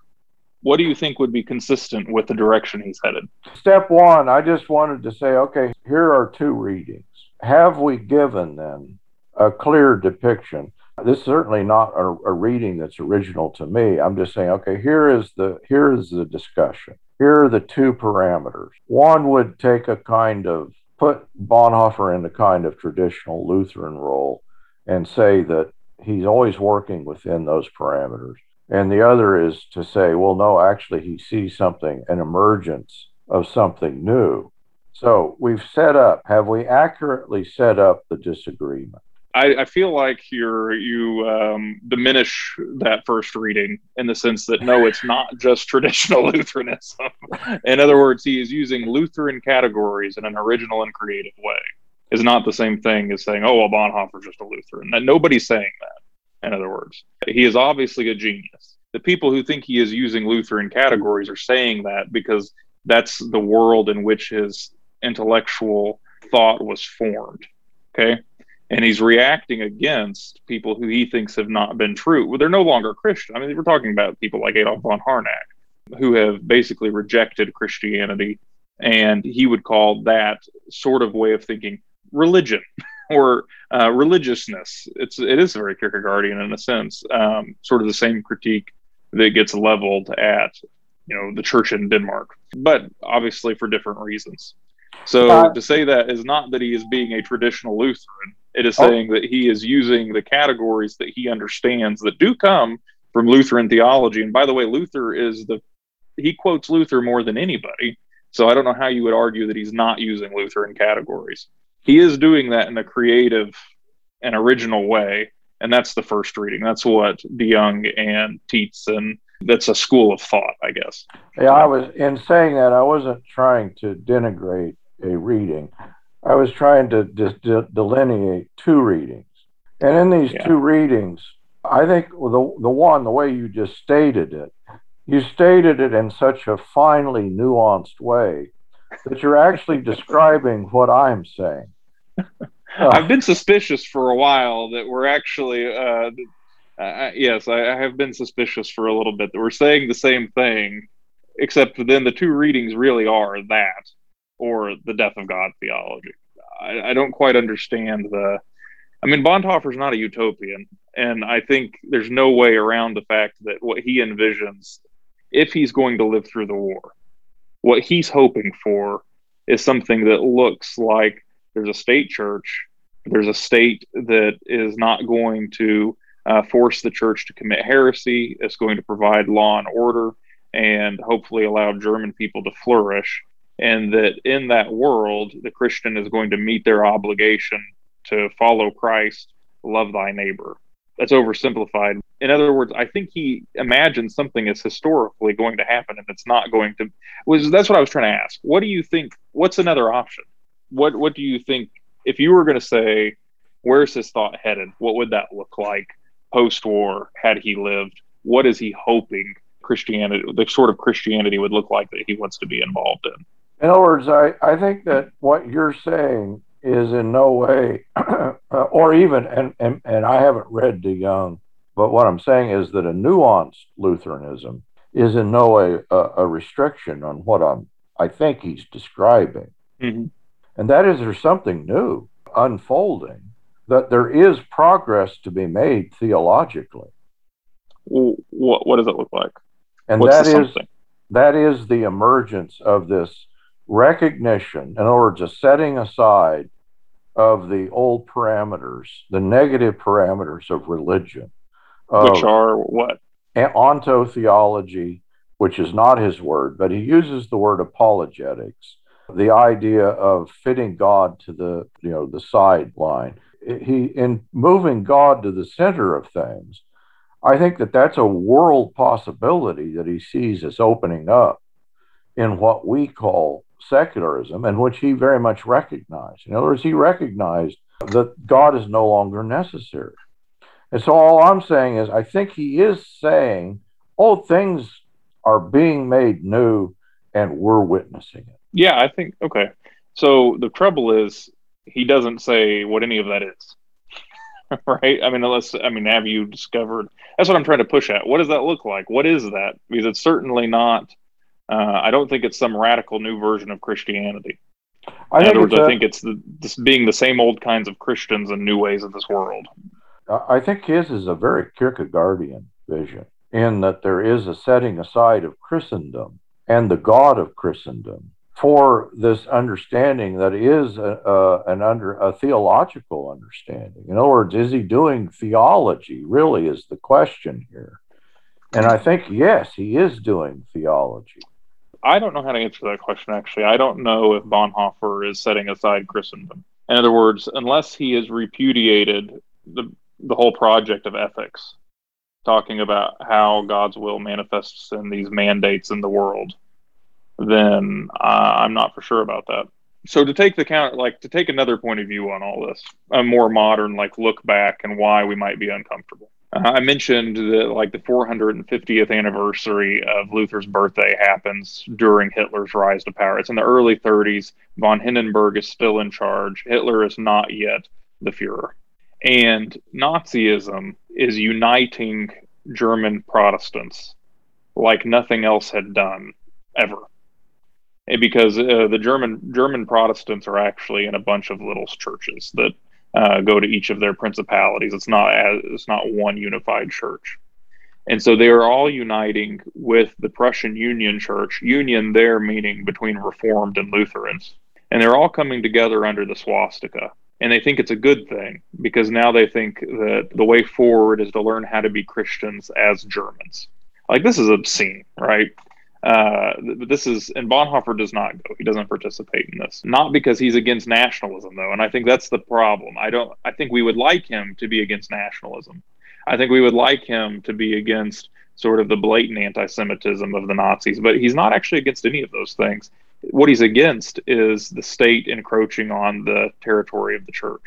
What do you think would be consistent with the direction he's headed? Step one, I just wanted to say, okay, here are two readings. Have we given then a clear depiction? This is certainly not a, a reading that's original to me. I'm just saying, okay, here is the here is the discussion. Here are the two parameters. One would take a kind of put Bonhoeffer in the kind of traditional Lutheran role and say that he's always working within those parameters. And the other is to say, well, no, actually, he sees something, an emergence of something new. So we've set up, have we accurately set up the disagreement? I, I feel like you're you um, diminish that first reading in the sense that no, it's not just traditional Lutheranism. in other words, he is using Lutheran categories in an original and creative way. Is not the same thing as saying, "Oh, well, Bonhoeffer's just a Lutheran." Nobody's saying that. In other words, he is obviously a genius. The people who think he is using Lutheran categories are saying that because that's the world in which his intellectual thought was formed. Okay and he's reacting against people who he thinks have not been true. Well, they're no longer Christian. I mean, we're talking about people like Adolf von Harnack, who have basically rejected Christianity, and he would call that sort of way of thinking religion or uh, religiousness. It's it is very Kierkegaardian in a sense, um, sort of the same critique that gets leveled at you know the church in Denmark, but obviously for different reasons. So uh, to say that is not that he is being a traditional Lutheran. It is oh. saying that he is using the categories that he understands that do come from Lutheran theology. And by the way, Luther is the he quotes Luther more than anybody. So I don't know how you would argue that he's not using Lutheran categories. He is doing that in a creative and original way. And that's the first reading. That's what DeJonge and Tietz and that's a school of thought, I guess. Yeah, I was in saying that I wasn't trying to denigrate a reading. I was trying to de- delineate two readings. And in these yeah. two readings, I think the, the one, the way you just stated it, you stated it in such a finely nuanced way that you're actually describing what I'm saying. I've been suspicious for a while that we're actually, uh, uh, yes, I, I, have been suspicious for a little bit that we're saying the same thing, except then the two readings really are that or the death of God theology. I, I don't quite understand the. I mean, Bonhoeffer's not a utopian, and I think there's no way around the fact that what he envisions, if he's going to live through the war, what he's hoping for is something that looks like there's a state church, there's a state that is not going to uh, force the church to commit heresy, it's going to provide law and order, and hopefully allow German people to flourish and that in that world, the Christian is going to meet their obligation to follow Christ, love thy neighbor. That's oversimplified. In other words, I think he imagines something is historically going to happen and it's not going to was that's what I was trying to ask. What do you think what's another option? What what do you think if you were going to say where's his thought headed? What would that look like post war had he lived? What is he hoping Christianity the sort of Christianity would look like that he wants to be involved in? In other words, I, I think that what you're saying is in no way, or even, and, and, and I haven't read DeJonge, but what I'm saying is that a nuanced Lutheranism is in no way a, a restriction on what I'm, I think he's describing. Mm-hmm. And that is there's something new unfolding, that there is progress to be made theologically. what, what does it look like? And What's that is, that is the emergence of this recognition, in other words, a setting aside of the old parameters, the negative parameters of religion. Which are what? Ontotheology, which is not his word, but he uses the word apologetics, the idea of fitting God to the, you know, the sideline. He, in moving God to the center of things, I think that that's a world possibility that he sees as opening up in what we call secularism, and which he very much recognized. In other words, he recognized that God is no longer necessary. And so all I'm saying is, I think he is saying, oh, things are being made new and we're witnessing it. Yeah, I think, okay. So the trouble is, he doesn't say what any of that is. right? I mean, unless, I mean, have you discovered? That's what I'm trying to push at. What does that look like? What is that? Because it's certainly not uh, I don't think it's some radical new version of Christianity. I In other words, I think it's the, this being the same old kinds of Christians in new ways of this world. I think his is a very Kierkegaardian vision in that there is a setting aside of Christendom and the God of Christendom for this understanding that is a, a, an under a theological understanding. In other words, is he doing theology? Really, is the question here. And I think yes, he is doing theology. I don't know how to answer that question, actually. I don't know if Bonhoeffer is setting aside Christendom. In other words, unless he has repudiated the, the whole project of ethics, talking about how God's will manifests in these mandates in the world, then uh, I'm not for sure about that. So to take the count, like to take another point of view on all this, a more modern, like look back and why we might be uncomfortable. Uh, I mentioned that like the 450th anniversary of Luther's birthday happens during Hitler's rise to power. It's in the early 30s. Von Hindenburg is still in charge. Hitler is not yet the Fuhrer. And Nazism is uniting German Protestants like nothing else had done ever. And because uh, the German German Protestants are actually in a bunch of little churches that uh, go to each of their principalities. It's not as, it's not one unified church, and so they are all uniting with the Prussian Union Church. Union there meaning between Reformed and Lutherans, and they're all coming together under the swastika. And they think it's a good thing because now they think that the way forward is to learn how to be Christians as Germans. Like this is obscene, right? Uh, this is and Bonhoeffer does not go. He doesn't participate in this. Not because he's against nationalism, though, and I think that's the problem. I don't. I think we would like him to be against nationalism. I think we would like him to be against sort of the blatant anti-Semitism of the Nazis, but he's not actually against any of those things. What he's against is the state encroaching on the territory of the church.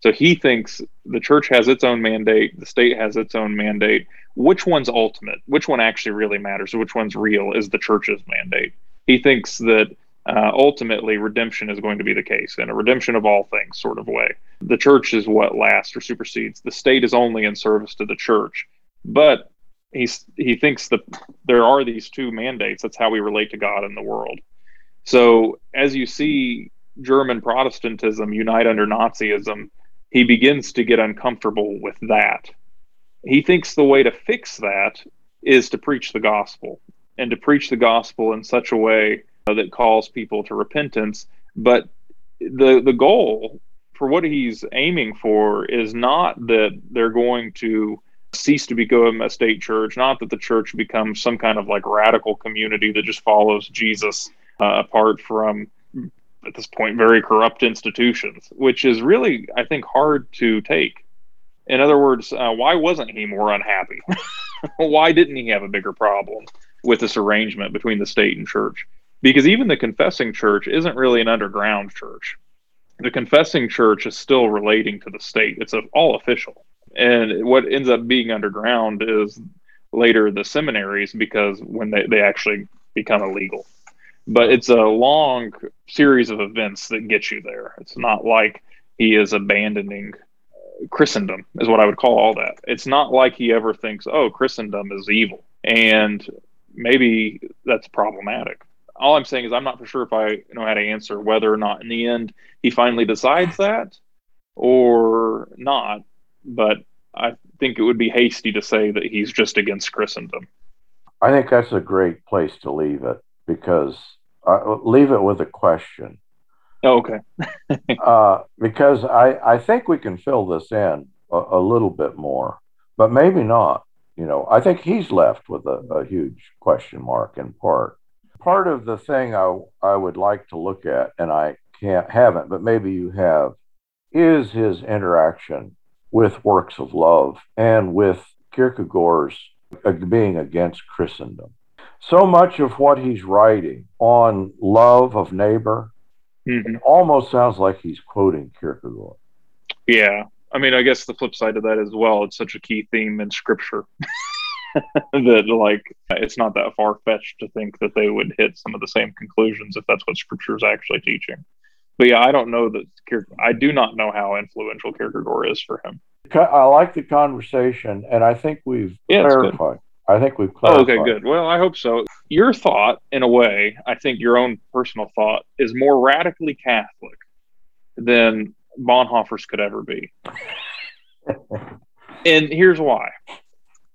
So he thinks the church has its own mandate, the state has its own mandate. Which one's ultimate? Which one actually really matters? Which one's real is the church's mandate. He thinks that uh, ultimately redemption is going to be the case in a redemption of all things sort of way. The church is what lasts or supersedes. The state is only in service to the church. But he's, he thinks that there are these two mandates. That's how we relate to God in the world. So as you see German Protestantism unite under Nazism, he begins to get uncomfortable with that. He thinks the way to fix that is to preach the gospel and to preach the gospel in such a way that calls people to repentance. But the the goal for what he's aiming for is not that they're going to cease to become a state church, not that the church becomes some kind of like radical community that just follows Jesus uh, apart from at this point very corrupt institutions, which is really, I think, hard to take. In other words, uh, why wasn't he more unhappy? why didn't he have a bigger problem with this arrangement between the state and church? Because even the confessing church isn't really an underground church. The confessing church is still relating to the state, it's all official. And what ends up being underground is later the seminaries because when they, they actually become illegal but it's a long series of events that get you there. It's not like he is abandoning uh, Christendom, is what I would call all that. It's not like he ever thinks, oh, Christendom is evil. And maybe that's problematic. All I'm saying is, I'm not for sure if I know how to answer whether or not in the end he finally decides that or not. But I think it would be hasty to say that he's just against Christendom. I think that's a great place to leave it because uh, leave it with a question. Oh, okay. uh, because I, I think we can fill this in a, a, little bit more, but maybe not. You know, I think he's left with a, a huge question mark in part. Part of the thing I, I would like to look at, and I can't haven't, but maybe you have, is his interaction with works of love and with Kierkegaard's uh, being against Christendom. So much of what he's writing on love of neighbor mm-hmm. almost sounds like he's quoting Kierkegaard. Yeah. I mean, I guess the flip side of that as well, it's such a key theme in scripture that, like, it's not that far fetched to think that they would hit some of the same conclusions if that's what scripture is actually teaching. But yeah, I don't know that I do not know how influential Kierkegaard is for him. I like the conversation, and I think we've yeah, clarified. I think we've clarified. Oh, okay, good. Well, I hope so. Your thought, in a way, I think your own personal thought is more radically Catholic than Bonhoeffer's could ever be. and here's why.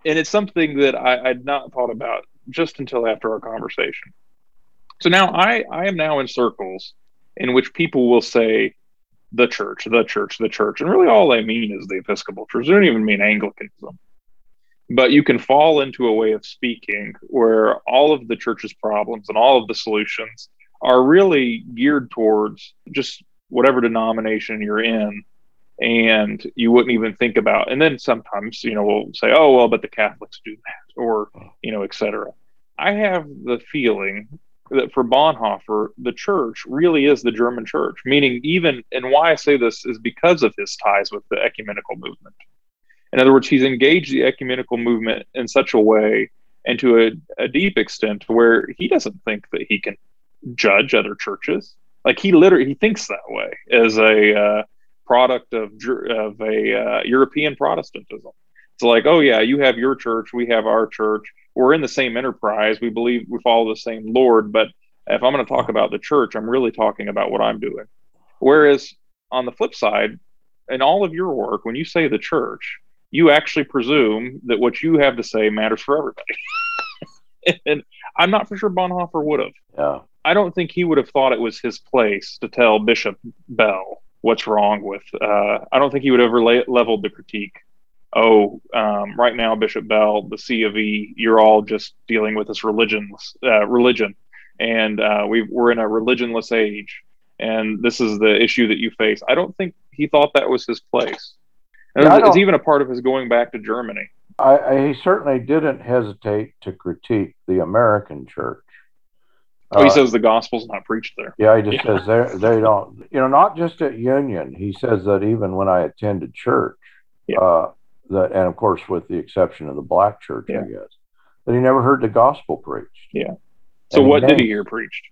And it's something that I, I'd not thought about just until after our conversation. So now I, I am now in circles in which people will say the church, the church, the church. And really all they mean is the Episcopal Church. They don't even mean Anglicanism but you can fall into a way of speaking where all of the church's problems and all of the solutions are really geared towards just whatever denomination you're in and you wouldn't even think about and then sometimes you know we'll say oh well but the catholics do that or you know etc i have the feeling that for bonhoeffer the church really is the german church meaning even and why i say this is because of his ties with the ecumenical movement in other words, he's engaged the ecumenical movement in such a way and to a, a deep extent where he doesn't think that he can judge other churches. Like he literally he thinks that way as a uh, product of of a uh, European Protestantism. It's like, oh yeah, you have your church, we have our church. We're in the same enterprise. We believe we follow the same Lord. But if I'm going to talk about the church, I'm really talking about what I'm doing. Whereas on the flip side, in all of your work, when you say the church, you actually presume that what you have to say matters for everybody. and I'm not for sure Bonhoeffer would have. Yeah. I don't think he would have thought it was his place to tell Bishop Bell what's wrong with. Uh, I don't think he would ever la- leveled the critique. Oh, um, right now, Bishop Bell, the C of E, you're all just dealing with this religion, uh, religion, and uh, we are in a religionless age, and this is the issue that you face. I don't think he thought that was his place. Yeah, it's even a part of his going back to Germany. I, I, he certainly didn't hesitate to critique the American church. Oh, he uh, says the gospel's not preached there. Yeah, he just yeah. says they they don't. You know, not just at Union. He says that even when I attended church, yeah. uh, that and of course with the exception of the black church, yeah. I guess, that he never heard the gospel preached. Yeah. So and what he did he hear preached?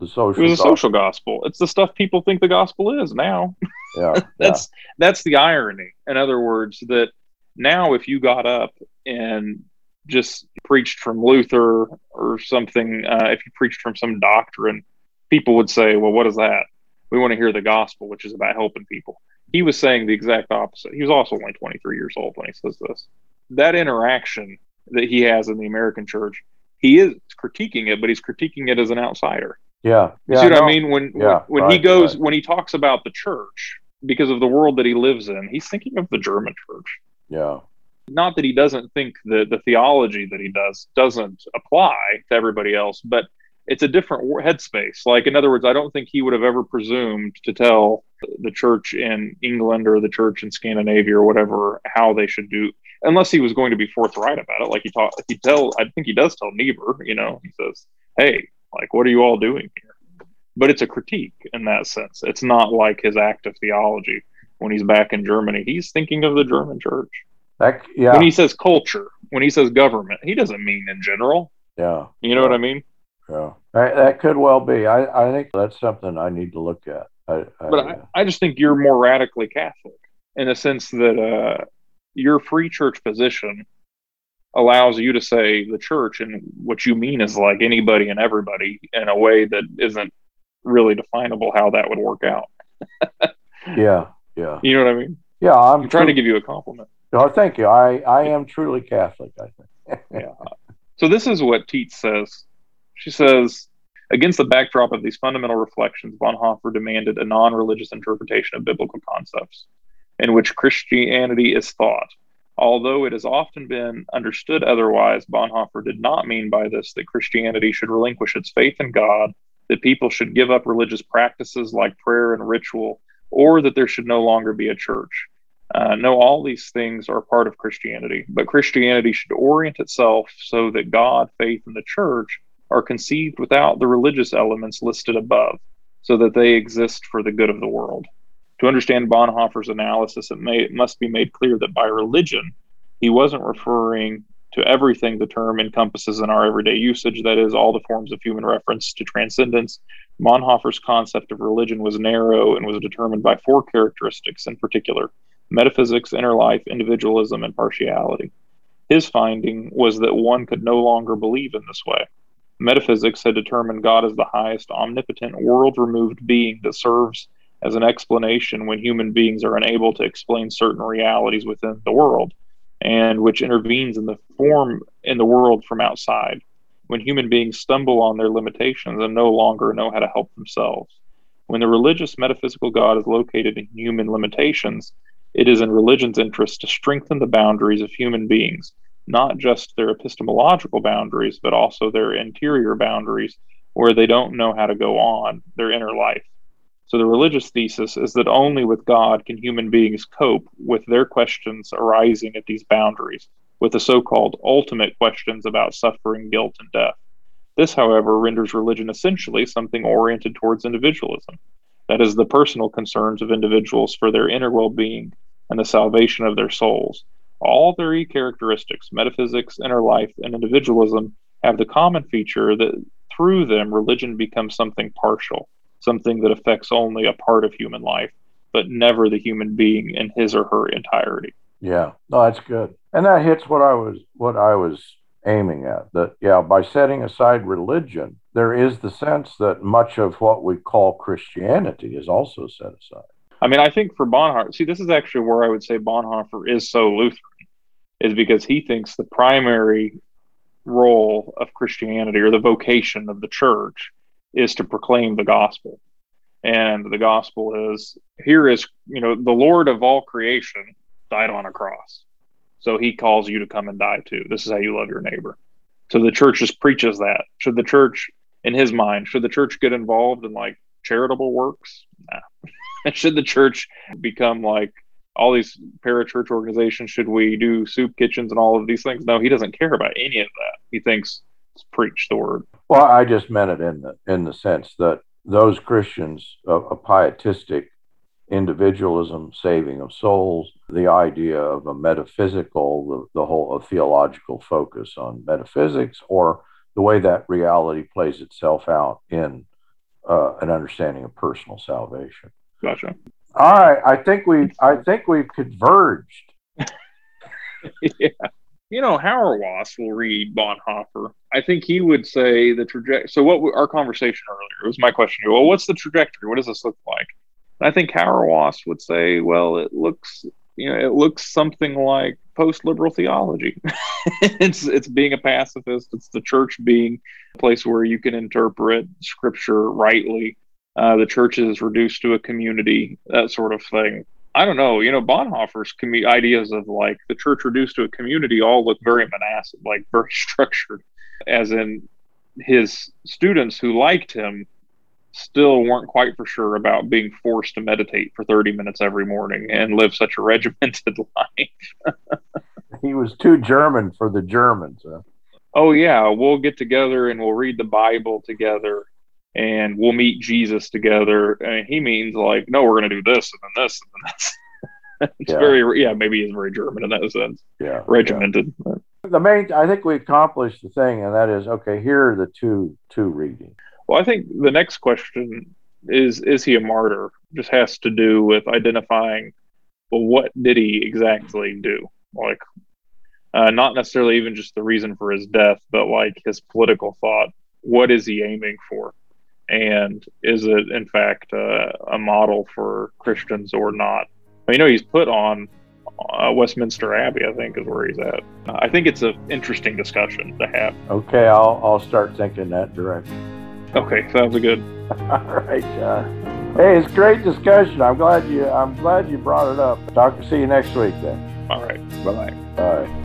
The social. It was a social gospel. It's the stuff people think the gospel is now. Yeah, that's yeah. that's the irony. In other words, that now if you got up and just preached from Luther or something, uh, if you preached from some doctrine, people would say, "Well, what is that?" We want to hear the gospel, which is about helping people. He was saying the exact opposite. He was also only 23 years old when he says this. That interaction that he has in the American church, he is critiquing it, but he's critiquing it as an outsider. Yeah. You yeah, see what no. I mean? When yeah, when, when right, he goes right. when he talks about the church because of the world that he lives in, he's thinking of the German church. Yeah. Not that he doesn't think that the theology that he does doesn't apply to everybody else, but it's a different headspace. Like, in other words, I don't think he would have ever presumed to tell the church in England or the church in Scandinavia or whatever how they should do, unless he was going to be forthright about it. Like he taught, he tell, I think he does tell Niebuhr, you know, he says, "Hey, like, what are you all doing here? But it's a critique in that sense. It's not like his act of theology when he's back in Germany. He's thinking of the German church. That, yeah. When he says culture, when he says government, he doesn't mean in general. Yeah. You know yeah. what I mean? Yeah. That, that could well be. I, I think that's something I need to look at. I, I, but I, I just think you're more radically Catholic in the sense that uh, your free church position allows you to say the church and what you mean is like anybody and everybody in a way that isn't really definable how that would work out. yeah, yeah. You know what I mean? Yeah, I'm, I'm trying to give you a compliment. Oh, thank you. I, I am truly Catholic, I think. yeah. So this is what Tietz says. She says, Against the backdrop of these fundamental reflections, Bonhoeffer demanded a non religious interpretation of biblical concepts in which Christianity is thought. Although it has often been understood otherwise, Bonhoeffer did not mean by this that Christianity should relinquish its faith in God, that people should give up religious practices like prayer and ritual, or that there should no longer be a church. Uh, no, all these things are part of Christianity, but Christianity should orient itself so that God, faith, and the church are conceived without the religious elements listed above, so that they exist for the good of the world. To understand Bonhoeffer's analysis, it, may, it must be made clear that by religion, he wasn't referring to everything the term encompasses in our everyday usage, that is, all the forms of human reference to transcendence. Bonhoeffer's concept of religion was narrow and was determined by four characteristics in particular metaphysics, inner life, individualism, and partiality. His finding was that one could no longer believe in this way. Metaphysics had determined God as the highest, omnipotent, world removed being that serves as an explanation when human beings are unable to explain certain realities within the world and which intervenes in the form in the world from outside when human beings stumble on their limitations and no longer know how to help themselves when the religious metaphysical god is located in human limitations it is in religion's interest to strengthen the boundaries of human beings, not just their epistemological boundaries, but also their interior boundaries where they don't know how to go on, their inner life. So the religious thesis is that only with God can human beings cope with their questions arising at these boundaries, with the so called ultimate questions about suffering, guilt, and death. This, however, renders religion essentially something oriented towards individualism that is, the personal concerns of individuals for their inner well being and the salvation of their souls. All three characteristics, metaphysics, inner life, and individualism, have the common feature that through them religion becomes something partial, something that affects only a part of human life, but never the human being in his or her entirety. Yeah, no, that's good, and that hits what I was what I was aiming at. That yeah, by setting aside religion, there is the sense that much of what we call Christianity is also set aside. I mean, I think for Bonhoeffer, see, this is actually where I would say Bonhoeffer is so Lutheran, is because he thinks the primary role of Christianity or the vocation of the church is to proclaim the gospel. And the gospel is here is, you know, the Lord of all creation died on a cross. So he calls you to come and die too. This is how you love your neighbor. So the church just preaches that. Should the church in his mind, should the church get involved in like charitable works? Nah. should the church become like all these parachurch organizations? Should we do soup kitchens and all of these things? No, he doesn't care about any of that. He thinks preach the word. Well, I just meant it in the in the sense that those Christians, a, a pietistic individualism, saving of souls, the idea of a metaphysical, the, the whole a theological focus on metaphysics, or the way that reality plays itself out in uh, an understanding of personal salvation. Gotcha. All right, I think we I think we've converged. yeah. You know, Hauerwas will read Bonhoeffer. I think he would say the trajectory. So, what our conversation earlier was my question. Well, what's the trajectory? What does this look like? And I think Hauerwas would say, well, it looks you know, it looks something like post-liberal theology. it's it's being a pacifist. It's the church being a place where you can interpret scripture rightly. Uh, the church is reduced to a community, that sort of thing. I don't know. You know, Bonhoeffer's com- ideas of like the church reduced to a community all look very monastic, like very structured. As in, his students who liked him still weren't quite for sure about being forced to meditate for 30 minutes every morning and live such a regimented life. he was too German for the Germans. Huh? Oh, yeah. We'll get together and we'll read the Bible together and we'll meet Jesus together. And he means like, no, we're going to do this and then this and then this. it's yeah. very, yeah, maybe he's very German in that sense. Yeah. Regimented. Yeah. The main, I think we accomplished the thing, and that is okay, here are the two two readings. Well, I think the next question is is he a martyr? Just has to do with identifying well, what did he exactly do? Like, uh, not necessarily even just the reason for his death, but like his political thought. What is he aiming for? And is it, in fact, uh, a model for Christians or not? You know, he's put on uh, Westminster Abbey, I think, is where he's at. I think it's an interesting discussion to have. Okay, I'll, I'll start thinking that direction. Okay, sounds good. All right, John. Hey, it's great discussion. I'm glad you. I'm glad you brought it up. Talk. To see you next week then. All right. Bye bye. Bye.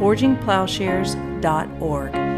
forgingplowshares.org.